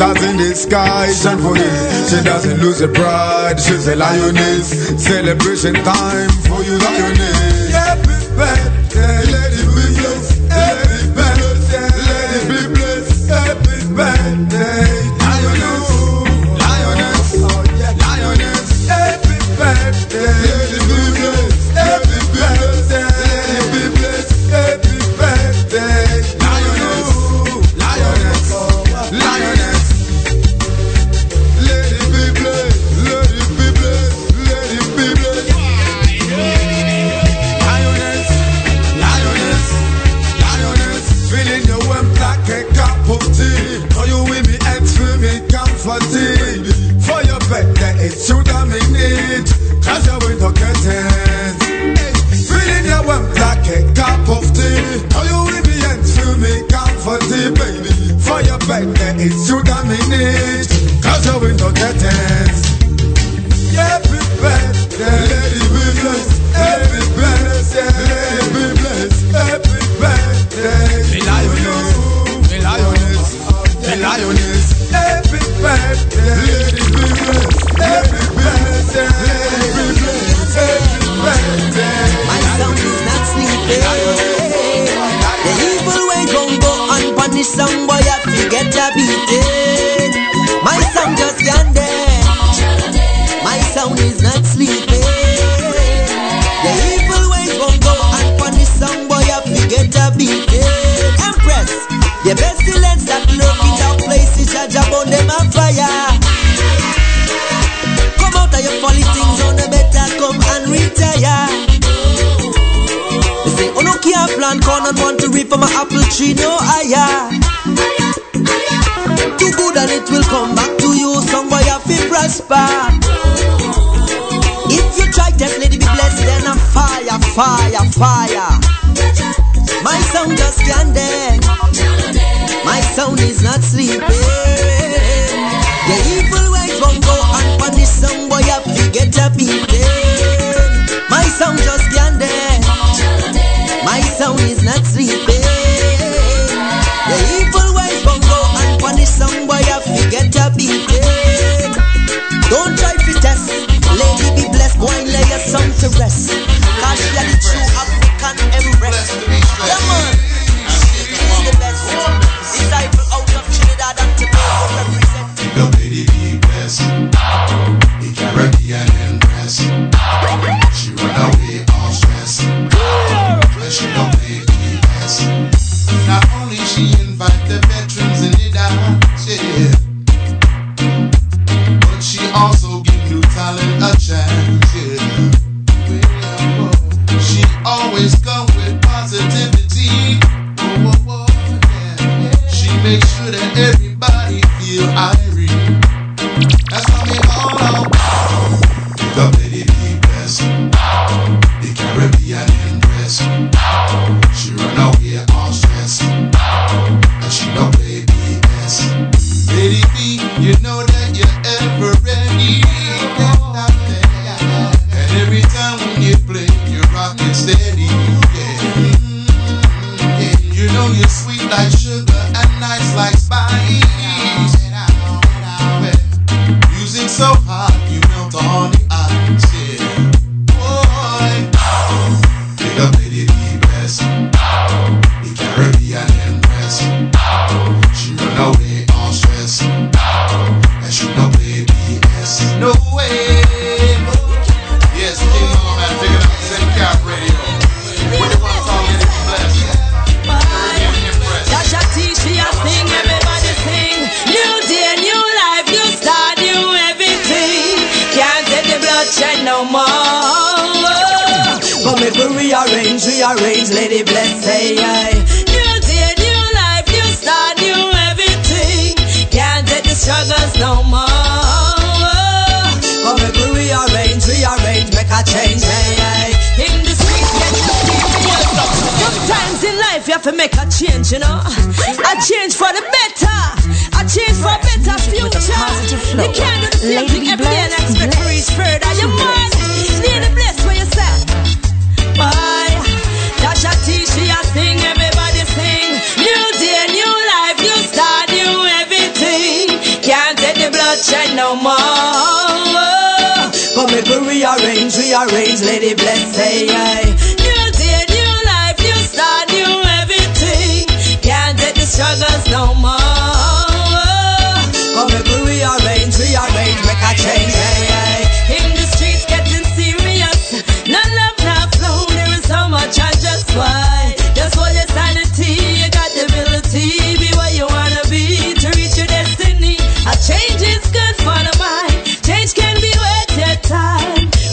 Stars in the sky, shine for you. She doesn't lose her pride, she's a lioness. Celebration time for you, lioness.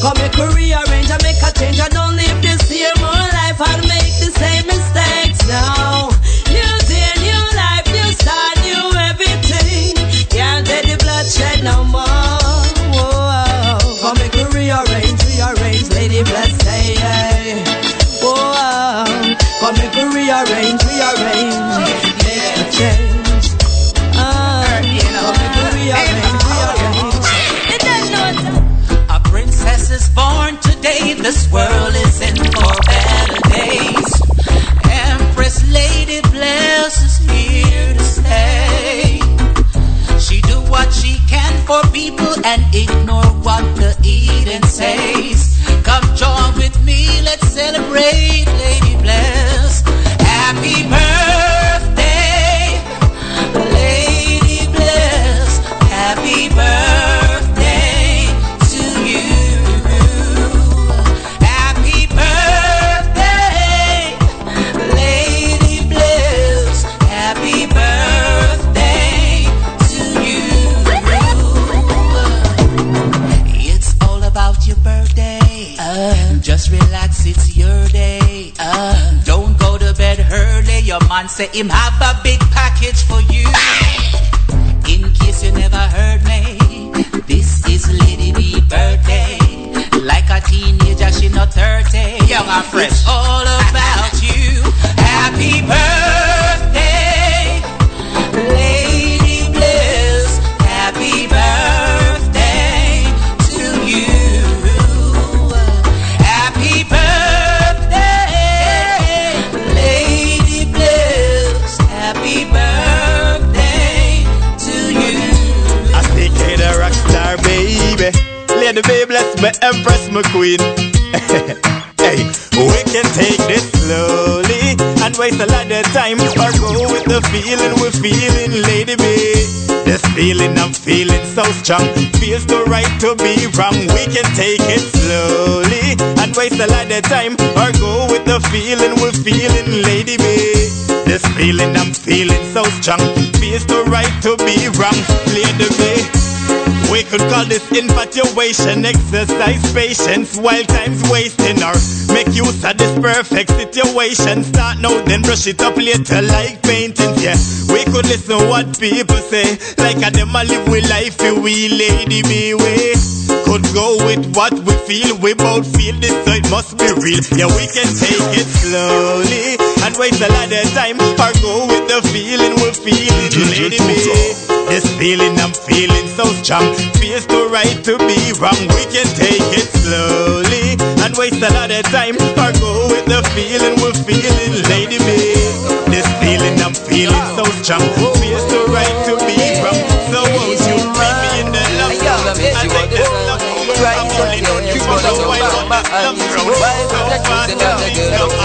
Come make career. and ignore what the Eden says. Come join with me, let's celebrate. Say him have a to be wrong. We can take it slowly and waste a lot of time or go with the feeling we're feeling, Lady B. This feeling I'm feeling so strong feels to right to be wrong infatuation, exercise patience while time's wasting or make use of this perfect situation. Start now, then brush it up later like paintings. Yeah, we could listen what people say, like a them a live with life, we lady be way. Could go with what we feel, we both feel this, so it must be real. Yeah, we can take it slowly and waste a lot of time, or go with the feeling we're feeling, Lady B. This feeling I'm feeling so strong. Feels too right to be wrong. We can take it slowly And waste a lot of time Or go with the feeling we're feeling Lady me This feeling I'm feeling so strong while on this love road So fast and so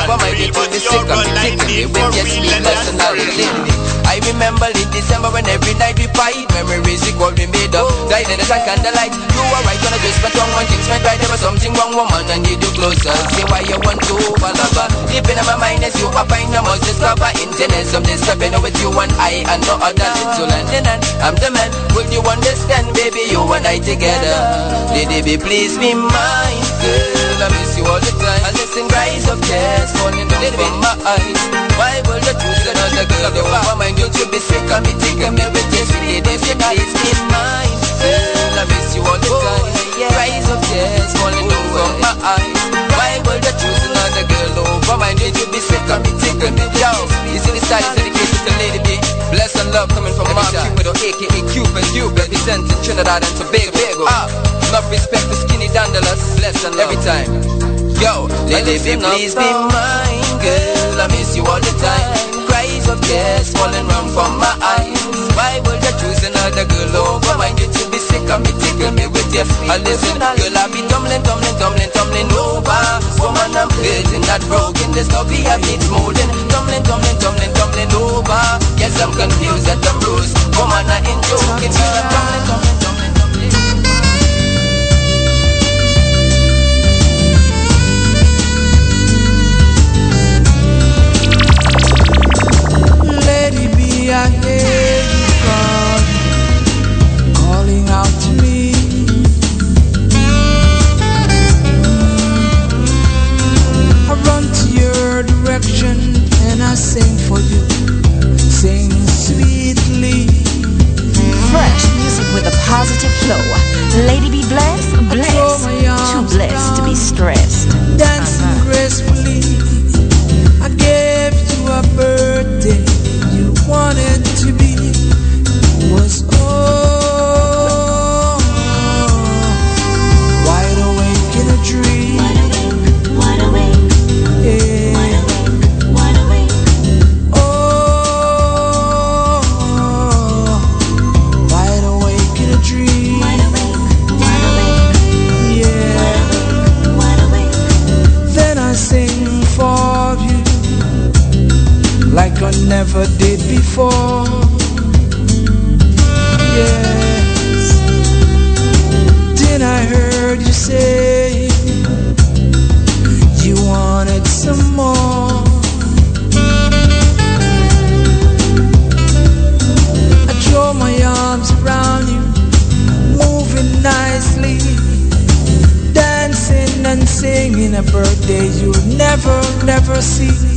unreal But you're a lightning for real and that's real I remember late December when every night we fight Memories recall we made up. Died in the sun candlelight You were right when I just went wrong One things went right. There was something wrong woman I need you closer. Say why you want to lover Deep in my mind as you I find I must discover Internet some disturbing with you and I And no other. Little and I'm the man. Will you understand baby you and I together? Lady B please be mine Girl. I miss you all the time. I listen cries of tears Falling down from my eyes. Why will you choose another girl over mind you to be sick of me Taking me with you. Sweet If you please be mine. Girl I miss you all the time. Cries of tears Falling from my eyes. Why will you choose another girl Over mind you to be sick of me Taking me Yo, you. See the style dedicated to Lady B Bless and love coming from Mark Cupido aka Cupid You representing Trinidad and Tobago. Ah, enough respect for skinny dandelions Bless and love. Every time. Yo, Lady B please be mine Girl, I miss you all the time Cries of tears falling round from my eyes Why would you choose another girl over mine? You to be sick of me, tickle me with your feet. I listen, girl, I be tumbling, tumbling, tumbling, tumbling over. Woman, I'm feeling not broken. There's no be a beat molding. Tumbling, tumbling, tumbling, tumbling over. Yes, I'm confused at the bruise Woman, I ain't joking. Girl, I'm tumbling, tumbling I hear you calling, calling out to me. I run to your direction and I sing for you, sing sweetly. Fresh music with a positive flow. Lady B blessed, blessed, too blessed to be stressed. dancing uh-huh. gracefully. Never did before. Yes. Then I heard you say you wanted some more. I throw my arms around you, moving nicely, dancing and singing a birthday you'll never, never see.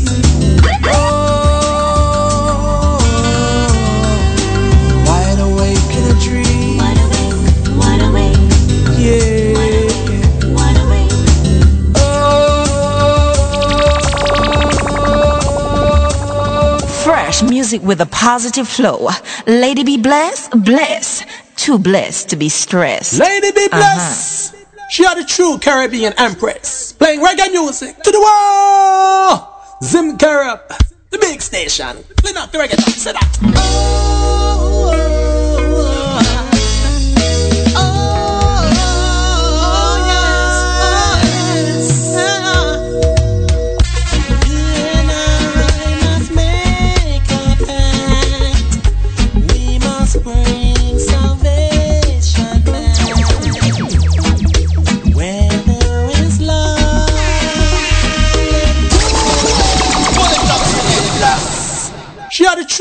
Music with a positive flow. Lady B blessed, blessed, too blessed to be stressed. Lady B uh-huh. blessed. She are the true Caribbean empress, playing reggae music to the world. Zim Carib, the big station. Play not the reggae. Say that. We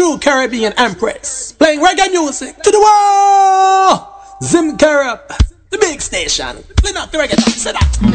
true Caribbean empress, playing reggae music to the world. Zim Carib, the big station. Play not the reggaeton, say that. You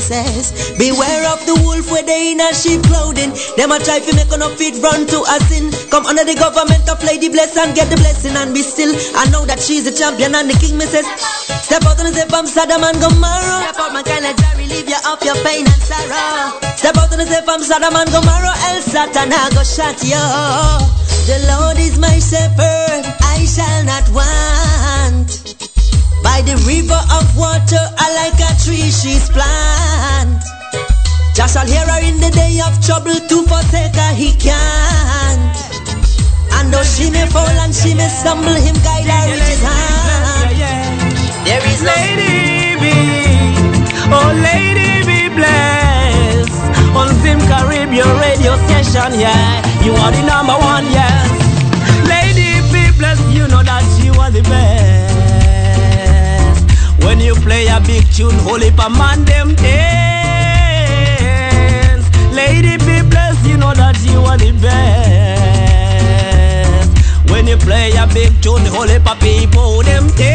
Beware of the wolf where they in a sheep clothing. Them a try to make on feet run to a sin. Come under the government of Lady Bless and get the blessing and be still. I know that she's a champion and the king misses. Step out and step from Sodom and Gomorrah. Step out, my kind of jar, relieve you of your pain and sorrow. Step out and step from Sodom and Gomorrah. El Satan, I go shot you. The Lord is my shepherd, I shall not want. By the river of water, I like a tree she's plant. Jah shall hear her in the day of trouble to forsake her, he can't. And though she may fall and she may stumble, him guide her with his hand. There is Lady B, oh Lady B blessed. On Zim Caribbean radio station, yeah, you are the number one, yes. Lady B blessed, you know that you are the best. When you play a big tune, holy up man them dance. Lady B blessed, you know that you are the best. When you play a big tune, holy up people them dance.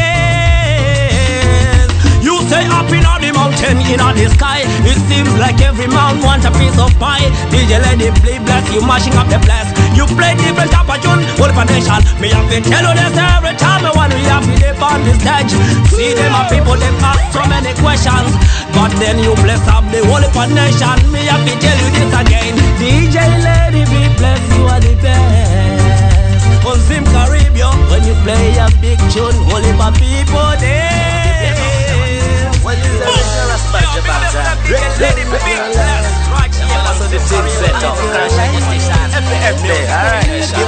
You say up in all the mountain, in all the sky. It seems like every man wants a piece of pie. DJ Lady play bless, you mashing up the place. You play different type of tune, whole a nation. Me have to tell you this every time I want to have me up on the stage. See them a people, them ask so many questions. But then you bless up the whole a nation. Me have to tell you this again. DJ Lady B blessed, you are the best. On Zim Caribbean, when you play a big tune, whole a people there. When you say Mr. Raspat Jabata, let him be blessed. Also the team set up. Alright. You bless.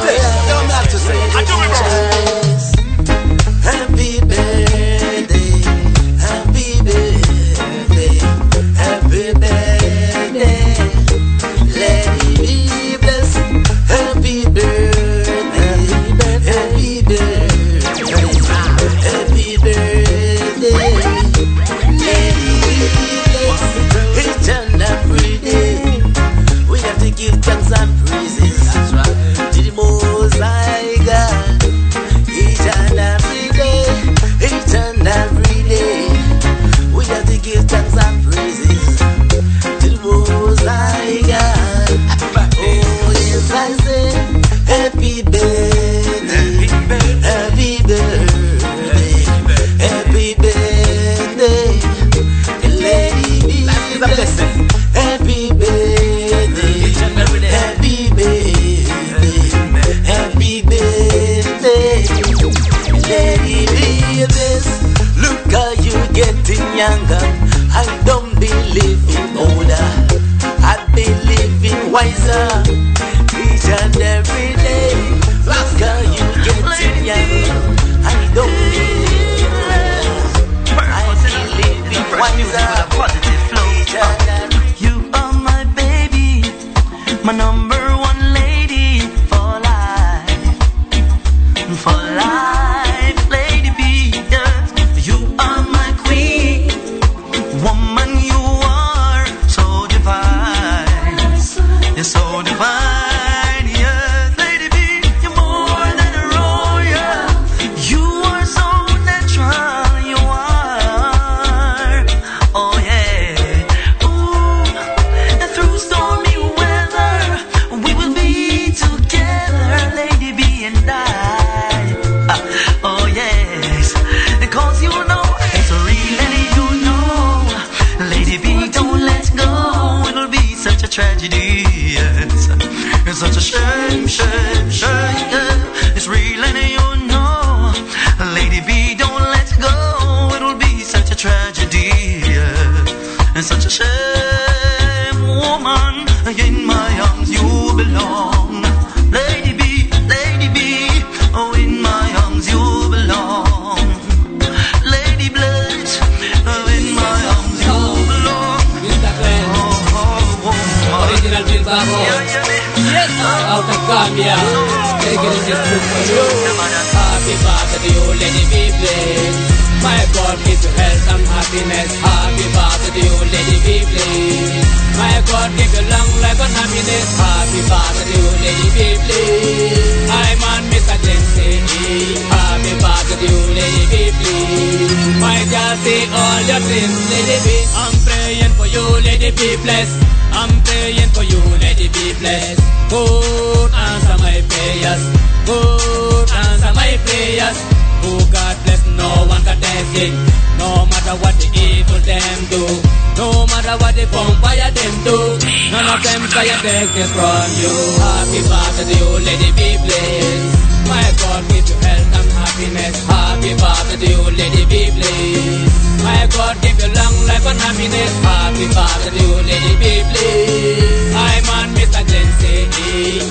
darkness from you. Happy birthday to you, Lady B blessed. My God, give you health and happiness. Happy birthday to you, Lady B blessed. My God, give you long life and happiness. Happy birthday to you, Lady B blessed. I'm on Mr. Jensen.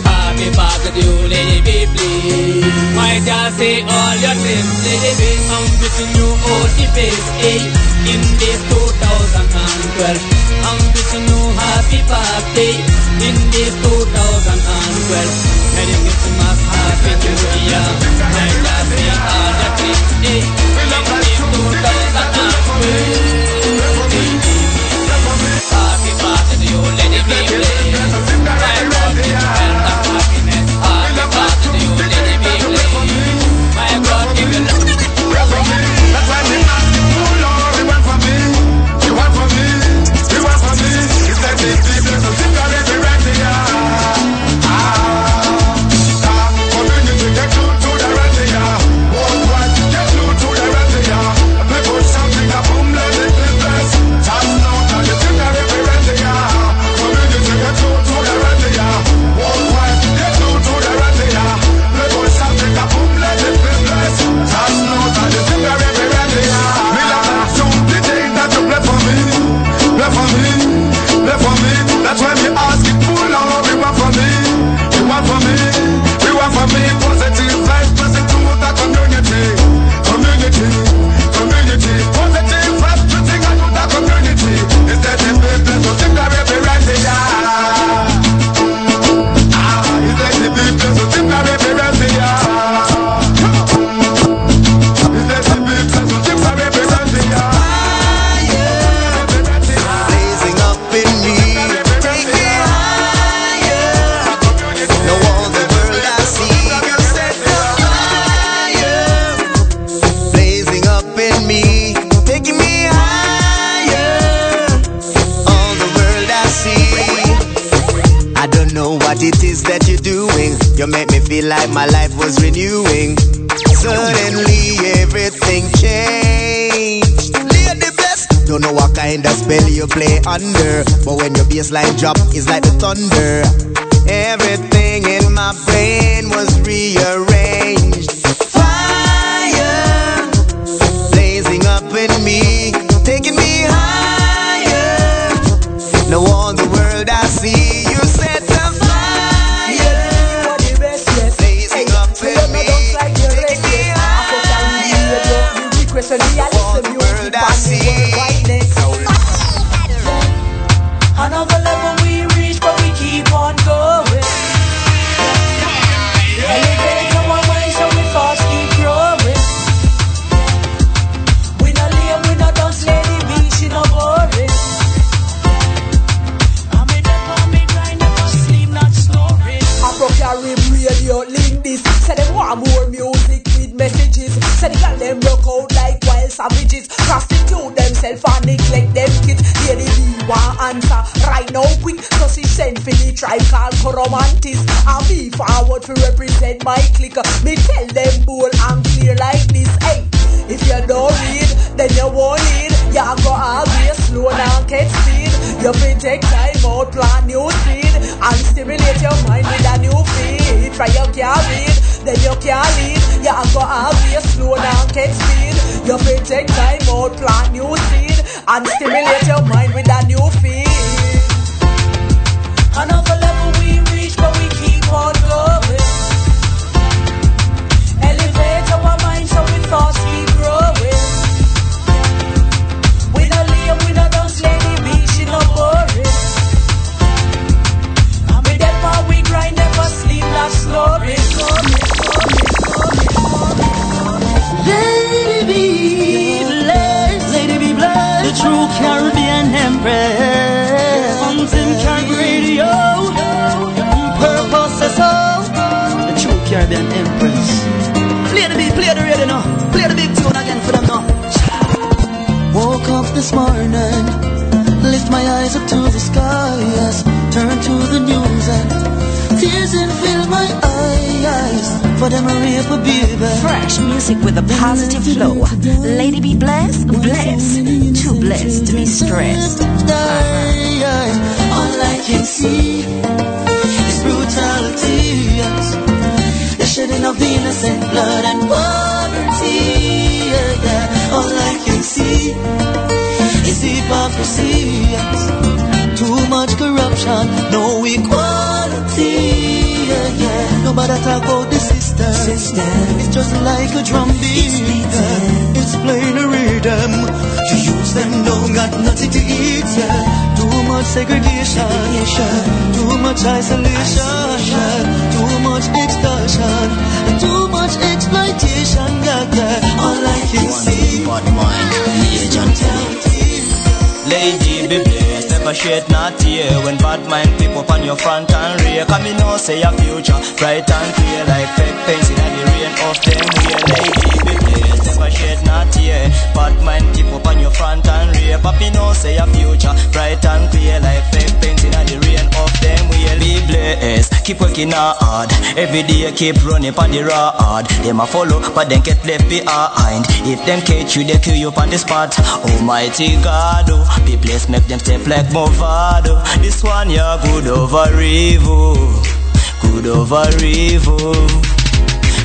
Happy birthday to you, Lady B blessed. My dear, say all your sins, Lady B. I'm wishing you all the best. Eh? In this total. 2012. I'm wishing happy birthday in 2012. Merry Christmas, Happy New Year, my love, we the Christy in this 2012. Happy birthday to you, Lady Gabriel. kind of spell you play under. But when your bassline drop, it's like the thunder. Everything in my brain was rearranged. Fire blazing up in me, taking me higher. Now all the world I see. My clique. Me yeah. I talk about the system. It's just like a drum beat. yeah. It's playing a rhythm. To use them don't got nothing to eat. Too much segregation. Too much isolation. yeah. Too much extortion. Too much exploitation. Yeah, yeah. All I can see is brutality. Lady be shed not tear. When bad mind people on your front and rear Come in now say your future bright and clear. Like fake paints in the rain of them rear Lady be blessed, never shed not tear. Bad mind people on your front and rear Papi now say your future bright and clear. Like fake paints in the rain of them rear Be blessed, keep working hard. Every day keep running on the road. Them a follow but then get left behind. If them catch you they kill you on the spot. Almighty God oh, be blessed make them step like Movado This one yeah good over evil. Good over evil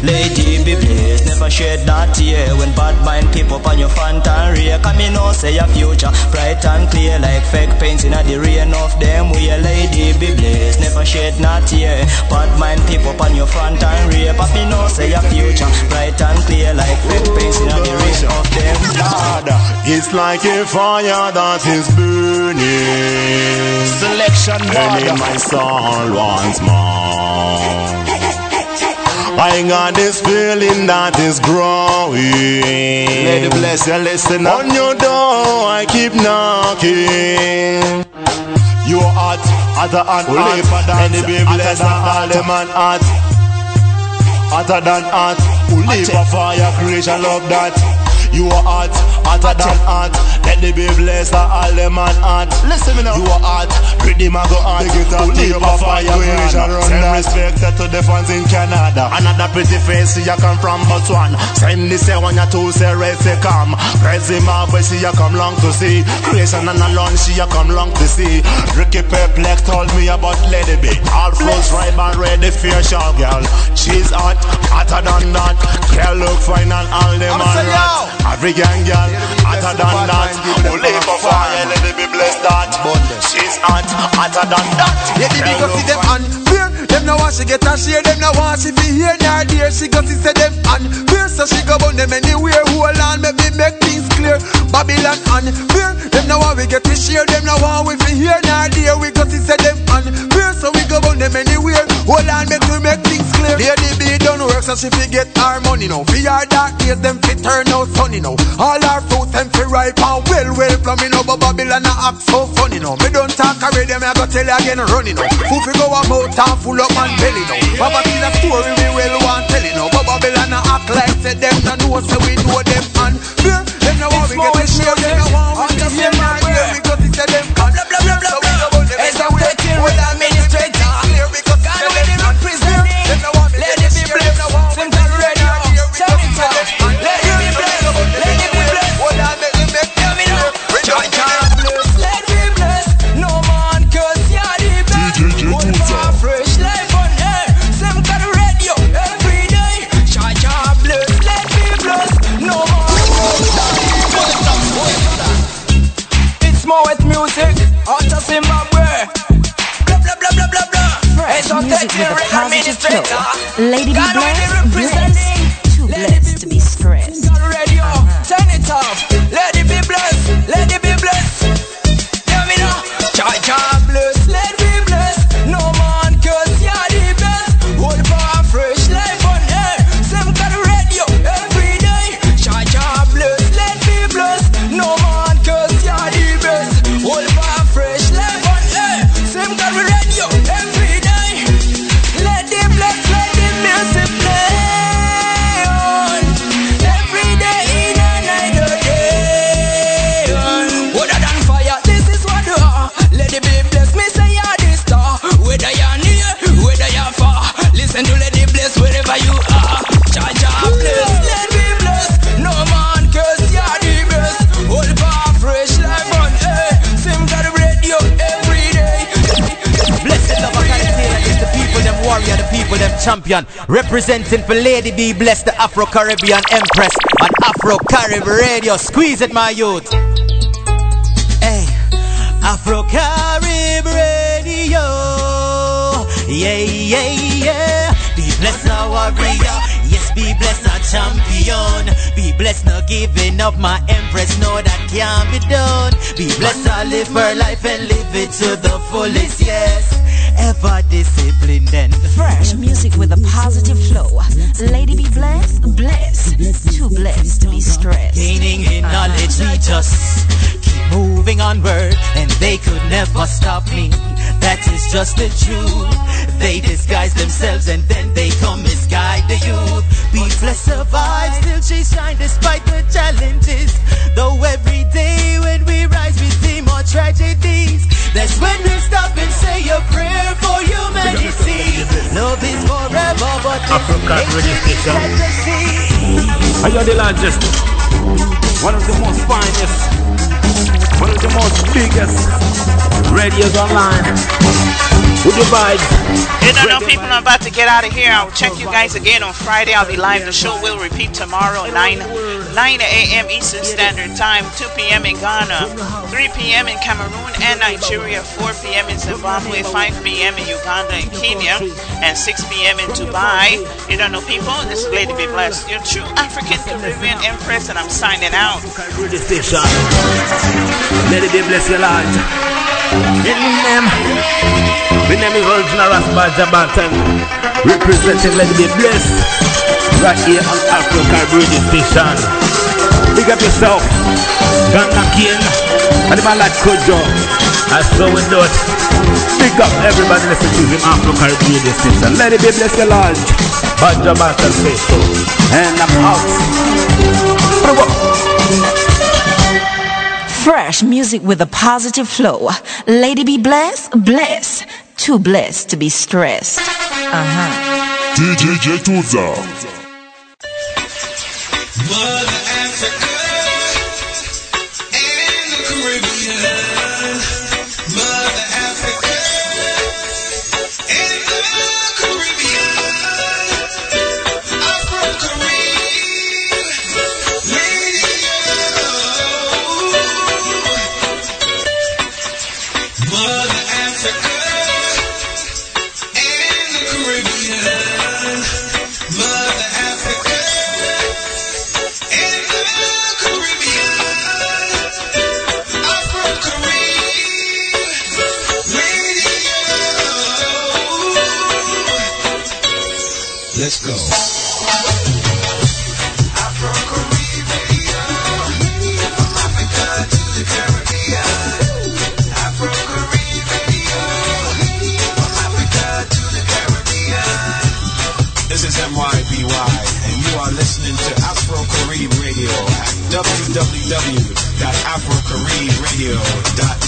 Lady be blessed, never shed that tear. When bad mind people on your front and rear Come in now say your future bright and clear Like fake paints in the rain of them. We a lady be blessed, never shed that tear. Bad mind people on your front and rear Papi now oh, say your future bright and clear Like fake paints in the rain of them. God, it's like a fire that is burning. Selection Burning my soul once more. I got this feeling that is growing. Lady bless you, listen up. On your door, I keep knocking. You are hot, hotter and Who live for dance, Any be blessed, than all them man hot. Hotter than hot. Who live for fire, creation, love that. You are hot, hotter than hot. Let the be blessed, all them man hot. Listen me now. You are hot, pretty man go hot. Big it up Who to live your for papa, fire, creation, run Send that. respect to the fans in Canada. Another pretty face, see you come from Botswana. Send this say one ya two say red say come. Crazy Marvel, see you come long to see. Creation and alone, she you come long to see. Ricky Perplex told me about Lady B. All flows ripe and ready for your girl. She's hot, hotter than that. Girl look fine and all them man say, right. African girl, hotter than that. Who live for fire, let it be blessed that. She's hot, hotter than that. Lady big up see them and fear. Them now want she get a share Them now want she be here nor dear She go see say them and fear. So she go burn them anywhere. Hold on make me make things clear. Babylon and fear. Them now want we get to share. Them now want we be here nor dear We go see say them and fear. So we go burn them anywhere. Hold on make we make things clear. Lady B so she fi get her money now. For her dark days, them fi turn out sunny now. All our fruits them fi ripe and well, well plumbing up. But Babylon a act so funny now. Me don't talk already, me I go tell you again running now. Who fi go a mouth and full up man belly now. See the story we well want telling now. But Babylon a act like say them no know, so we know them and fear. Them no want we get to show them music with a positive flow. Lady be blessed, blessed, too blessed to be stressed. Uh-huh. Turn it off. Let it be blessed. Let it champion. Representing for Lady B, bless the Afro Caribbean Empress on Afro Carib Radio. Squeeze it, my youth. Hey, Afro Carib Radio. Yeah, yeah, yeah. Be blessed, a warrior. Yes, be blessed, a champion. Be blessed, not giving up, my Empress. Know that can't be done. Be blessed, I live her life and live it to the fullest. Yes, ever disciplined then. Fresh music with a positive flow. Lady be blessed, blessed, too blessed to be stressed. Gaining in knowledge, we just keep moving onward, and they could never stop me. That is just the truth. They disguise themselves and then they come misguide the youth. We bless survive, still she shine despite the challenges. Though every day when we rise, we see more tragedies. That's when we stop and say a prayer for humanity. Love is forever, but Afro Carib Radio Station. Are you the largest? One of the most finest, one of the most biggest radios online. With the vibes. You don't know, people, I'm about to get out of here. I'll check you guys again on Friday. I'll be live. The show will repeat tomorrow, 9, 9 a.m. Eastern Standard Time, 2 p.m. in Ghana, 3 p.m. in Cameroon and Nigeria, 4 p.m. in Zimbabwe, 5 p.m. in Uganda and Kenya, and 6 p.m. in Dubai. You don't know, people, this is Lady Be Blessed, your true African Caribbean Empress, and I'm signing out. Radio Station. Let be bless your Lord. In name. The name is original Raspa Jabatan. Representing Let be blessed. Right here on Afro Carib Radio Station. Big up yourself. Ghana King. And the man like Kojo. So we do it. Big up everybody listening to him Afro Carib Radio Station. Let it be bless your Lord. Bajabatan faithful. And I'm out. Fresh music with a positive flow. Lady be blessed, blessed, too blessed to be stressed. Uh huh. DJ Tuza. At www.afrocaribradio.com.